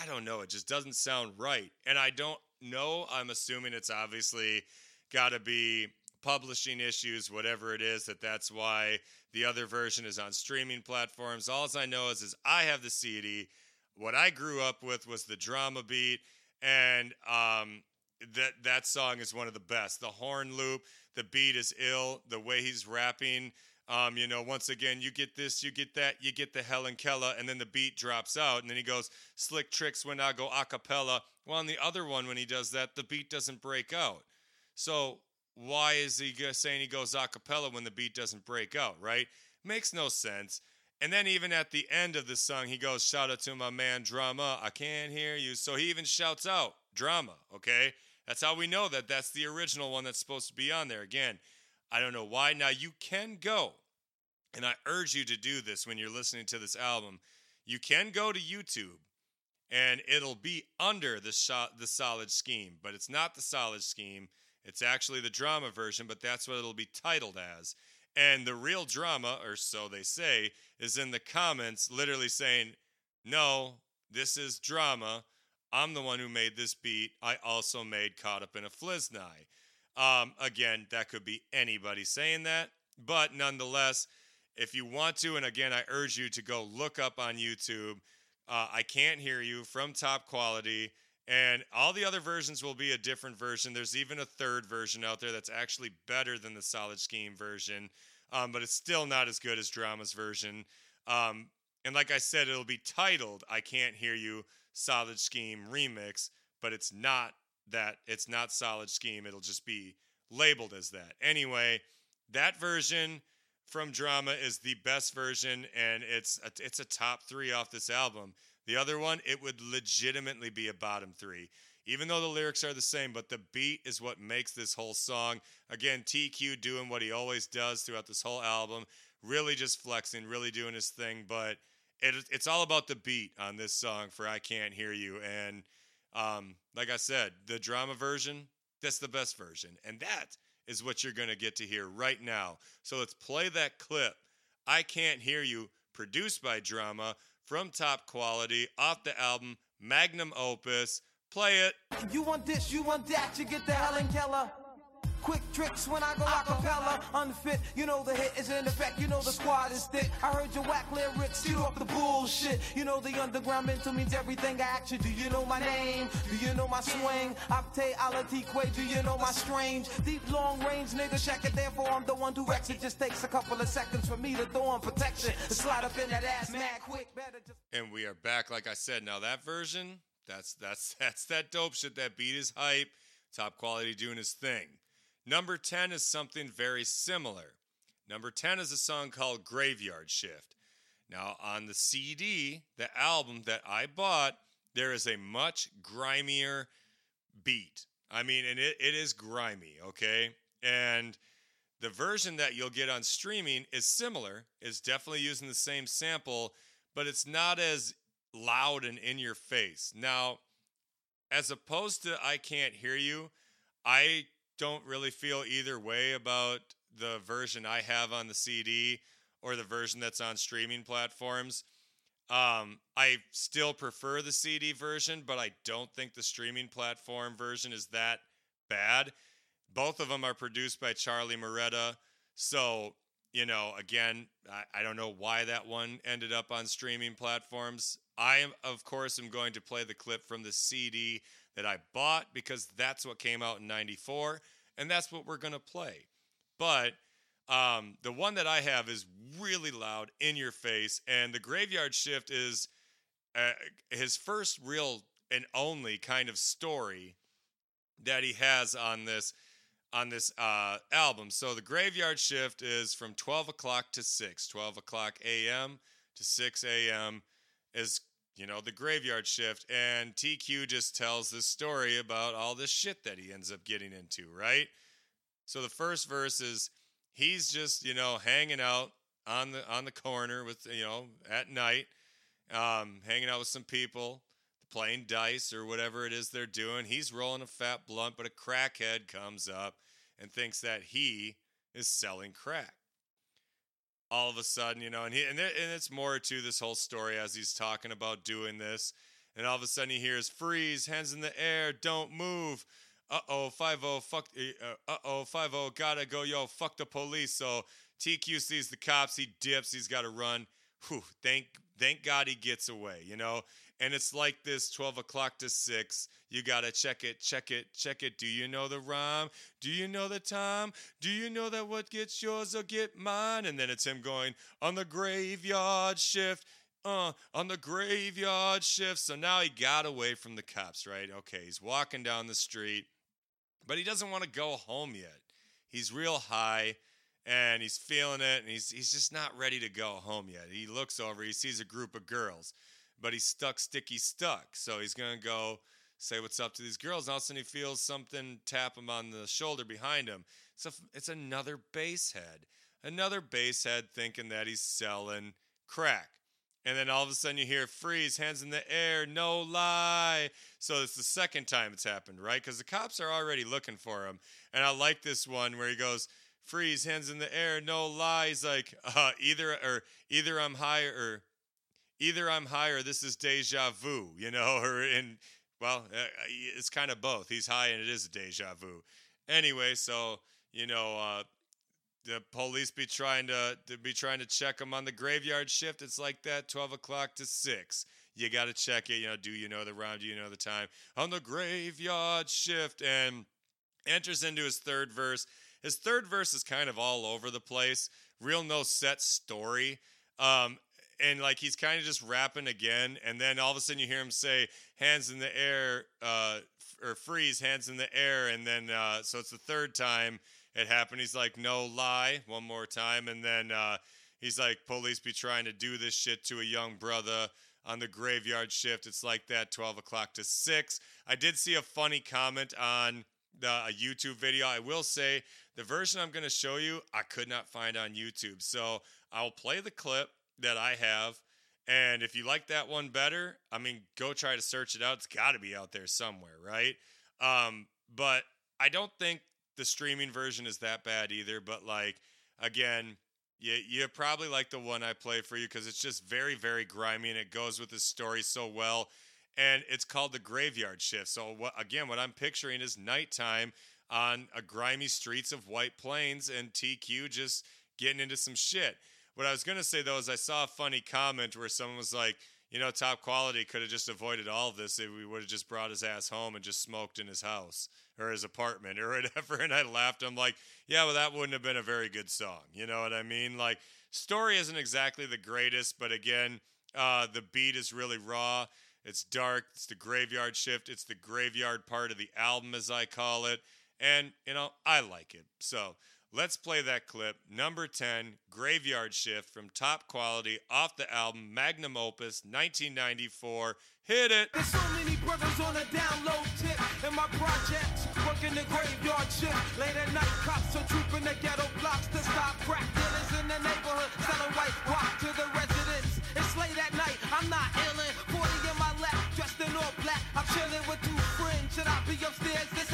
I don't know, it just doesn't sound right. And I don't know, I'm assuming it's obviously got to be publishing issues, whatever it is, that that's why the other version is on streaming platforms. All I know is, is I have the CD. What I grew up with was the drama beat, and um, that that song is one of the best. The horn loop, the beat is ill. The way he's rapping, um, you know, once again, you get this, you get that, you get the Helen Keller, and then the beat drops out, and then he goes slick tricks when I go a cappella. Well, on the other one, when he does that, the beat doesn't break out. So why is he saying he goes a cappella when the beat doesn't break out? Right? Makes no sense. And then even at the end of the song, he goes, "Shout out to my man Drama, I can't hear you." So he even shouts out Drama. Okay, that's how we know that that's the original one that's supposed to be on there. Again, I don't know why. Now you can go, and I urge you to do this when you're listening to this album. You can go to YouTube, and it'll be under the the solid scheme, but it's not the solid scheme. It's actually the drama version, but that's what it'll be titled as. And the real drama, or so they say, is in the comments, literally saying, "No, this is drama. I'm the one who made this beat. I also made Caught Up in a Fliznai." Um, again, that could be anybody saying that, but nonetheless, if you want to, and again, I urge you to go look up on YouTube. Uh, I can't hear you from top quality, and all the other versions will be a different version. There's even a third version out there that's actually better than the Solid Scheme version, um, but it's still not as good as Drama's version. Um, and like I said, it'll be titled "I Can't Hear You Solid Scheme Remix," but it's not that. It's not Solid Scheme. It'll just be labeled as that. Anyway, that version from Drama is the best version, and it's a, it's a top three off this album. The other one, it would legitimately be a bottom three, even though the lyrics are the same. But the beat is what makes this whole song. Again, TQ doing what he always does throughout this whole album, really just flexing, really doing his thing. But it, it's all about the beat on this song for "I Can't Hear You," and um, like I said, the drama version, that's the best version. And that is what you're going to get to hear right now. So let's play that clip. I Can't Hear You, produced by Drama from Top Quality off the album Magnum Opus. Play it. You want this, you want that, you get the Helen Keller. Quick tricks when I go acapella. Unfit, you know the hit is in effect. You know the squad is thick. I heard your whack lyrics, you up the bullshit. You know the underground mental means everything I you. Do you know my name? Do you know my swing? Octave, alatique, do you know my strange? Deep long range, nigga, check it. Therefore, I'm the one who wrecks it. Just takes a couple of seconds for me to throw on protection. Slide up in that ass mad quick. Just. And we are back, like I said. Now that version, that's that's that's that dope shit. That beat is hype. Top quality doing his thing. Number 10 is something very similar. Number 10 is a song called Graveyard Shift. Now, on the CD, the album that I bought, there is a much grimier beat. I mean, and it, it is grimy, okay? And the version that you'll get on streaming is similar, is definitely using the same sample, but it's not as loud and in your face. Now, as opposed to I Can't Hear You, I don't really feel either way about the version I have on the CD or the version that's on streaming platforms. Um, I still prefer the CD version, but I don't think the streaming platform version is that bad. Both of them are produced by Charlie Marotta. So, you know, again, I, I don't know why that one ended up on streaming platforms. I am, of course, am going to play the clip from the CD that I bought because that's what came out in 94 and that's what we're going to play. But um, the one that I have is really loud, in your face, and the Graveyard Shift is uh, his first real and only kind of story that he has on this on this uh, album. So the Graveyard Shift is from 12 o'clock to 6, 12 o'clock a.m. to 6 a.m. is you know the Graveyard Shift, and TQ just tells this story about all this shit that he ends up getting into, right? So the first verse is he's just you know hanging out on the on the corner with you know at night, um, hanging out with some people, playing dice or whatever it is they're doing. He's rolling a fat blunt, but a crackhead comes up and thinks that he is selling crack. All of a sudden, you know, and he and, it, and it's more to this whole story as he's talking about doing this, and all of a sudden he hears freeze, hands in the air, don't move. Uh oh, 5 0, fuck, uh oh, 5 0, gotta go, yo, fuck the police. So TQ sees the cops, he dips, he's gotta run. Whew, thank, thank God he gets away, you know? And it's like this 12 o'clock to 6. You gotta check it, check it, check it. Do you know the rhyme? Do you know the time? Do you know that what gets yours will get mine? And then it's him going on the graveyard shift uh, on the graveyard shift. So now he got away from the cops, right? Okay, he's walking down the street, but he doesn't want to go home yet. He's real high and he's feeling it and he's he's just not ready to go home yet. He looks over, he sees a group of girls, but he's stuck sticky stuck. So he's to go say what's up to these girls. And all of a sudden he feels something tap him on the shoulder behind him. So it's another bass head. Another bass head thinking that he's selling crack. And then all of a sudden you hear freeze, hands in the air, no lie. So it's the second time it's happened, right? Because the cops are already looking for him. And I like this one where he goes, freeze, hands in the air, no lie. He's like, uh, either or either I'm high or either I'm high or this is deja vu, you know, or in well, uh, it's kind of both. He's high and it is a deja vu. Anyway, so you know, uh, the police be trying to, to be trying to check him on the graveyard shift. It's like that, twelve o'clock to six. You got to check it. You know, do you know the rhyme? Do you know the time on the graveyard shift? And enters into his third verse. His third verse is kind of all over the place. Real no set story. Um, and like he's kind of just rapping again, and then all of a sudden you hear him say "hands in the air" uh, or "freeze, hands in the air," and then uh, so it's the third time it happened. He's like, "No lie," one more time, and then uh, he's like, "Police be trying to do this shit to a young brother." On the graveyard shift, it's like that, 12 o'clock to 6. I did see a funny comment on the a YouTube video. I will say the version I'm going to show you, I could not find on YouTube. So I'll play the clip that I have. And if you like that one better, I mean, go try to search it out. It's got to be out there somewhere, right? Um, but I don't think the streaming version is that bad either. But like, again, you, you probably like the one I play for you because it's just very, very grimy and it goes with the story so well. And it's called the Graveyard Shift. So, again, what I'm picturing is nighttime. On a grimy streets of White Plains and TQ just getting into some shit. What I was gonna say though is I saw a funny comment where someone was like, you know, top quality could have just avoided all of this if we would have just brought his ass home and just smoked in his house or his apartment or whatever. And I laughed. I'm like, yeah, well, that wouldn't have been a very good song. You know what I mean? Like, story isn't exactly the greatest, but again, uh, the beat is really raw. It's dark. It's the graveyard shift. It's the graveyard part of the album, as I call it. And, you know, I like it. So let's play that clip. Number 10, Graveyard Shift from Top Quality off the album Magnum Opus 1994. Hit it. There's so many brothers on a download tip in my projects, working the graveyard shift. Late at night, cops are trooping the ghetto blocks to stop crack dealers in the neighborhood, selling white rock to the residents. It's late at night, I'm not illin'. 40 in my lap, dressed in all black. I'm chilling with two friends. Should I be upstairs? This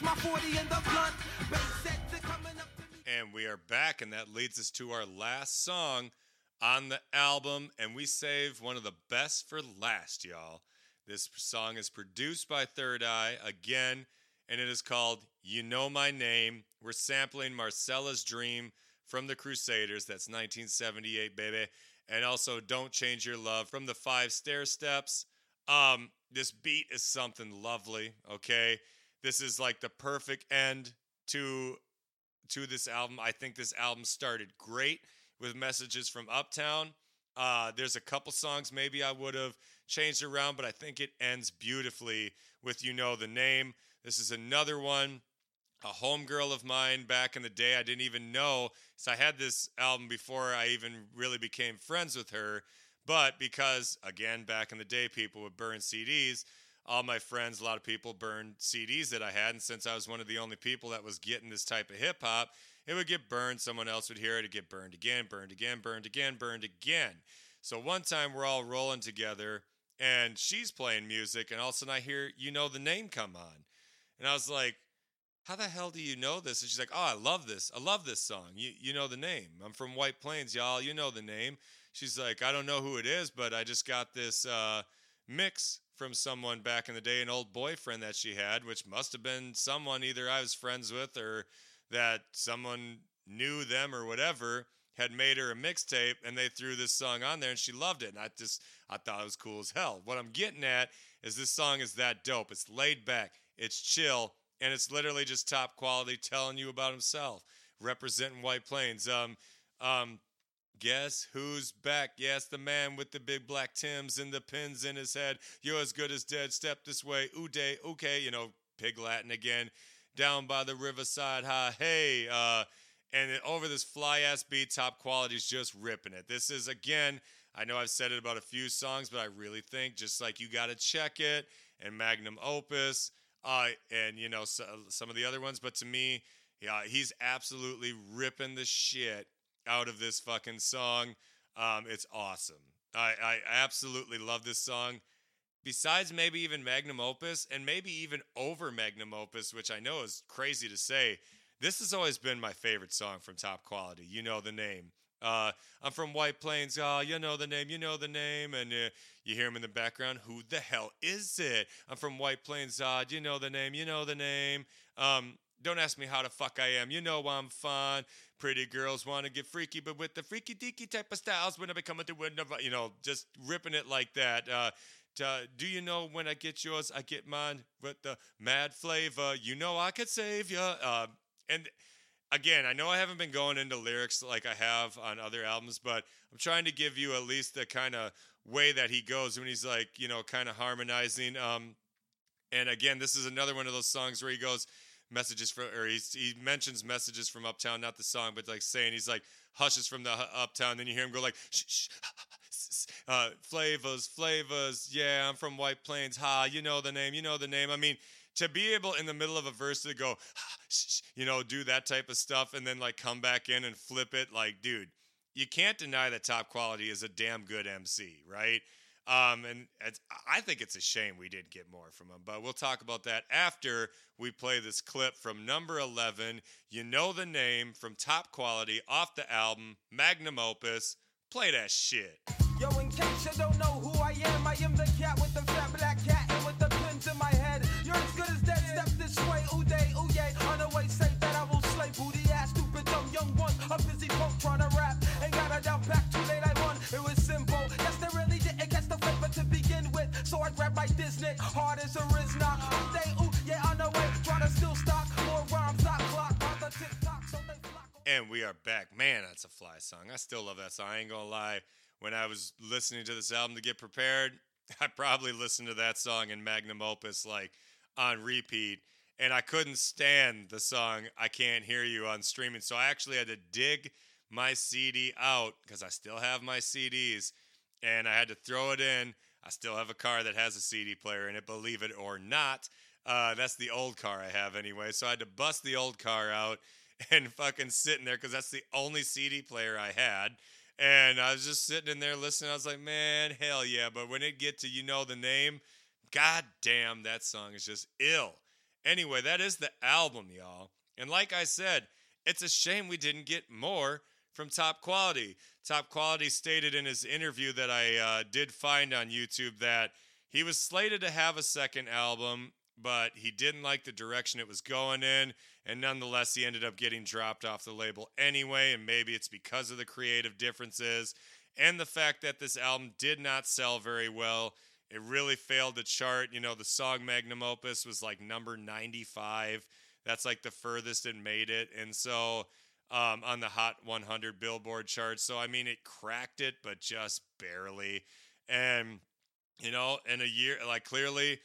my 40 in the blunt. And we are back, and that leads us to our last song on the album. And we save one of the best for last, y'all. This song is produced by Third Eye again, and it is called You Know My Name. We're sampling Marcella's Dream from the Crusaders. That's 1978, baby. And also Don't Change Your Love from the Five Stair Steps. Um, this beat is something lovely, okay? This is like the perfect end to to this album. I think this album started great with messages from Uptown. Uh, there's a couple songs maybe I would have changed around, but I think it ends beautifully with You Know the Name. This is another one, a homegirl of mine back in the day. I didn't even know. So I had this album before I even really became friends with her. But because, again, back in the day, people would burn CDs, all my friends, a lot of people burned CDs that I had. And since I was one of the only people that was getting this type of hip hop, it would get burned. Someone else would hear it. It'd get burned again, burned again, burned again, burned again. So one time we're all rolling together and she's playing music. And all of a sudden I hear, you know, the name come on. And I was like, how the hell do you know this? And she's like, oh, I love this. I love this song. You, you know the name. I'm from White Plains, y'all. You know the name. She's like, I don't know who it is, but I just got this uh, mix from someone back in the day, an old boyfriend that she had, which must have been someone either I was friends with or that someone knew them or whatever had made her a mixtape and they threw this song on there and she loved it and I just I thought it was cool as hell. What I'm getting at is this song is that dope. It's laid back, it's chill, and it's literally just top quality telling you about himself, representing White Plains. Um um Guess who's back? Yes, the man with the big black Tims and the pins in his head. You're as good as dead. Step this way. Uday, okay, you know, pig Latin again. Down by the riverside, ha, hey. Uh, and it, over this fly ass beat, top quality's just ripping it. This is, again, I know I've said it about a few songs, but I really think just like you got to check it and Magnum Opus, uh, and, you know, so, some of the other ones. But to me, yeah, he's absolutely ripping the shit out of this fucking song. Um, it's awesome. I, I absolutely love this song. Besides maybe even Magnum Opus and maybe even over Magnum Opus, which I know is crazy to say, this has always been my favorite song from Top Quality. You know the name. Uh, I'm from White Plains. Oh, you know the name. You know the name. And uh, you hear him in the background. Who the hell is it? I'm from White Plains. Uh, you know the name. You know the name. Um, don't ask me how the fuck I am. You know I'm fun. Pretty girls want to get freaky, but with the freaky deaky type of styles, when I become a window, you know, just ripping it like that. Uh, to, do you know when I get yours, I get mine with the mad flavor. You know I could save you. Uh, and again, I know I haven't been going into lyrics like I have on other albums, but I'm trying to give you at least the kind of way that he goes when he's like, you know, kind of harmonizing. Um, and again, this is another one of those songs where he goes messages from, or he's, he mentions messages from Uptown, not the song, but like saying he's like hushes from the hu- Uptown. Then you hear him go like, shh, uh, flavors, flavors. Yeah, I'm from White Plains. Ha, you know the name. You know the name. I mean, to be able in the middle of a verse to go, you know, do that type of stuff and then like come back in and flip it, like, dude, you can't deny that top quality is a damn good MC, right? Um, and I think it's a shame we didn't get more from him, but we'll talk about that after we play this clip from number 11. You know the name from top quality off the album, Magnum Opus. Play that shit. Yo, in case you don't know who shit hard as a. Stay ooh, yeah, on the way. Try to still stock more rhymes, clock, on the tick tock, so they flock. And we are back. Man, that's a fly song. I still love that song. I ain't gonna lie. When I was listening to this album to get prepared, I probably listened to that song in magnum opus like on repeat. And I couldn't stand the song I Can't Hear You on streaming. So I actually had to dig my CD out because I still have my CDs and I had to throw it in. I still have a car that has a CD player in it, believe it or not. Uh, that's the old car I have anyway. So I had to bust the old car out and fucking sitting there because that's the only CD player I had. And I was just sitting in there listening. I was like, man, hell yeah. But when it get to you know the name, god damn, that song is just ill. Anyway, that is the album, y'all. And like I said, it's a shame we didn't get more from Top Quality. Top Quality stated in his interview that I uh, did find on YouTube that he was slated to have a second album, but he didn't like the direction it was going in. And nonetheless, he ended up getting dropped off the label anyway. And maybe it's because of the creative differences and the fact that this album did not sell very well. It really failed to chart. You know, the song Magnum Opus was like number 95. That's like the furthest it made it. And so um, on the Hot 100 Billboard chart. So, I mean, it cracked it, but just barely. And, you know, in a year, like clearly,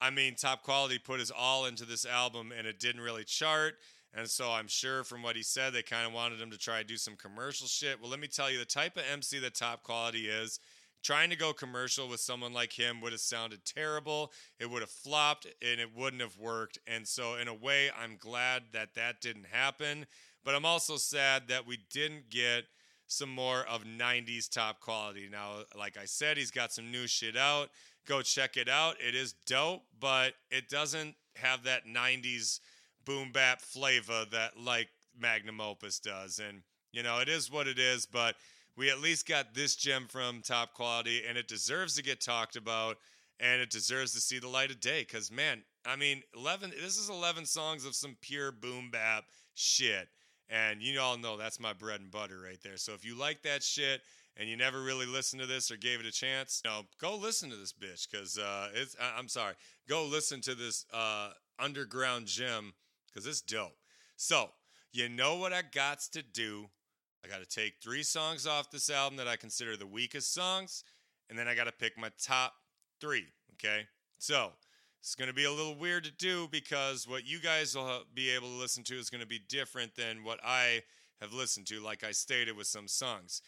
I mean, Top Quality put his all into this album and it didn't really chart. And so I'm sure from what he said, they kind of wanted him to try to do some commercial shit. Well, let me tell you, the type of MC that Top Quality is, trying to go commercial with someone like him would have sounded terrible. It would have flopped and it wouldn't have worked. And so, in a way, I'm glad that that didn't happen. But I'm also sad that we didn't get some more of 90s top quality. Now, like I said, he's got some new shit out. Go check it out. It is dope, but it doesn't have that 90s boom bap flavor that like Magnum Opus does. And, you know, it is what it is, but we at least got this gem from top quality and it deserves to get talked about and it deserves to see the light of day because man i mean 11 this is 11 songs of some pure boom bap shit and you all know that's my bread and butter right there so if you like that shit and you never really listened to this or gave it a chance no go listen to this bitch because uh, it's I- i'm sorry go listen to this uh, underground gem because it's dope so you know what i got to do I got to take three songs off this album that I consider the weakest songs, and then I got to pick my top three. Okay. So it's going to be a little weird to do because what you guys will be able to listen to is going to be different than what I have listened to, like I stated with some songs.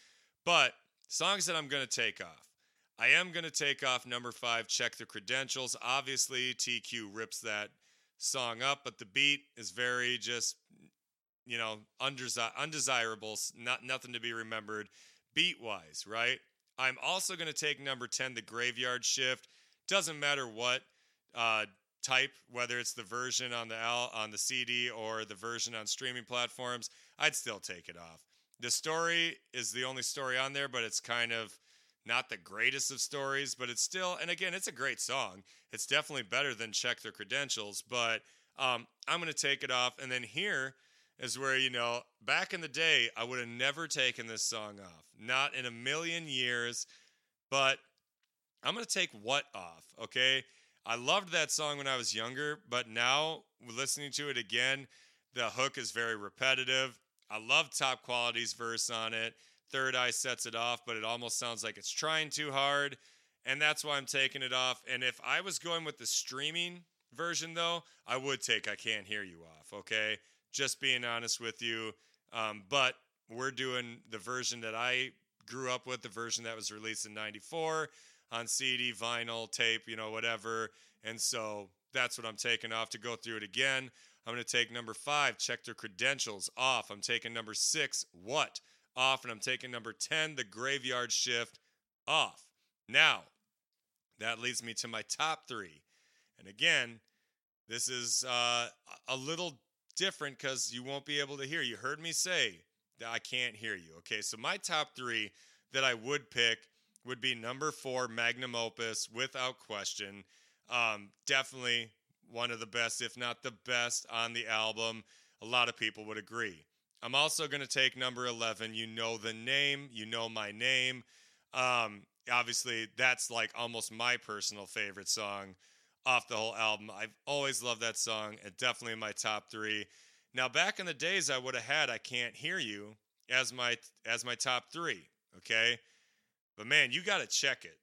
But songs that I'm going to take off. I am going to take off number five, Check the Credentials. Obviously, TQ rips that song up, but the beat is very just you know, undesi- undesirable, not nothing to be remembered beat wise, right? I'm also going to take number 10, the graveyard shift. Doesn't matter what uh, type, whether it's the version on the L, on the CD or the version on streaming platforms, I'd still take it off. The story is the only story on there, but it's kind of not the greatest of stories, but it's still, and again, it's a great song. It's definitely better than Check Their Credentials, but um, I'm going to take it off. And then here is where, you know, back in the day, I would have never taken this song off. Not in a million years, but I'm going to take what off, okay? I loved that song when I was younger, but now listening to it again, the hook is very repetitive. I love Top Quality's verse on it. Third Eye sets it off, but it almost sounds like it's trying too hard. And that's why I'm taking it off. And if I was going with the streaming version, though, I would take I Can't Hear You off, okay? Just being honest with you. Um, but we're doing the version that I grew up with, the version that was released in 94 on CD, vinyl, tape, you know, whatever. And so that's what I'm taking off to go through it again. I'm going to take number five, check their credentials off. I'm taking number six, what? Off. And I'm taking number 10, the graveyard shift off. Now, that leads me to my top three. And again, this is uh, a little different because you won't be able to hear. You heard me say that I can't hear you. Okay, so my top three that I would pick would be number four, Magnum Opus, without question. Um, definitely one of the best, if not the best, on the album. A lot of people would agree. I'm also going to take number 11. You know the name, you know my name. Um, obviously, that's like almost my personal favorite song off the whole album. I've always loved that song and definitely in my top three. Now, back in the days, I would have had "I Can't Hear You" as my as my top three. Okay, but man, you got to check it.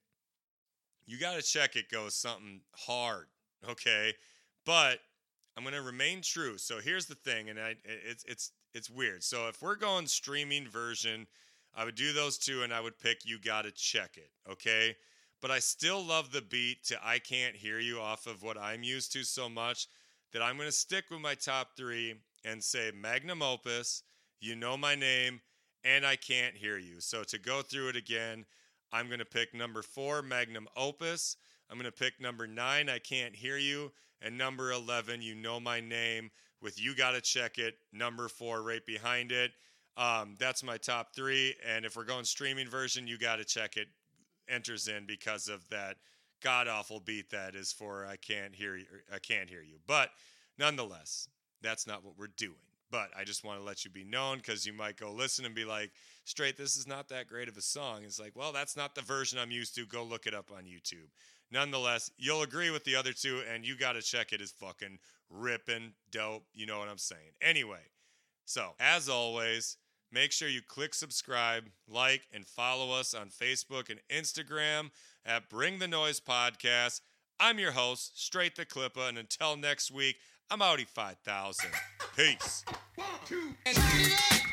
You got to check it. Goes something hard. Okay, but I'm gonna remain true. So here's the thing, and I it's it's it's weird. So if we're going streaming version, I would do those two, and I would pick "You Gotta Check It." Okay, but I still love the beat to "I Can't Hear You" off of what I'm used to so much that I'm gonna stick with my top three and say magnum opus. You know my name, and I can't hear you. So to go through it again, I'm gonna pick number four, magnum opus. I'm going to pick number nine, I Can't Hear You, and number 11, You Know My Name, with You Gotta Check It, number four right behind it. Um, that's my top three. And if we're going streaming version, You Gotta Check It enters in because of that god awful beat that is for I Can't Hear You. I Can't Hear You. But nonetheless, that's not what we're doing. But I just want to let you be known because you might go listen and be like, straight, this is not that great of a song. It's like, well, that's not the version I'm used to. Go look it up on YouTube nonetheless, you'll agree with the other two, and you got to check it as fucking ripping dope. You know what I'm saying? Anyway, so as always, make sure you click subscribe, like, and follow us on Facebook and Instagram at Bring the Noise Podcast. I'm your host, Str8 the Clippa, and until next week, I'm Audi 5000. Peace. It up.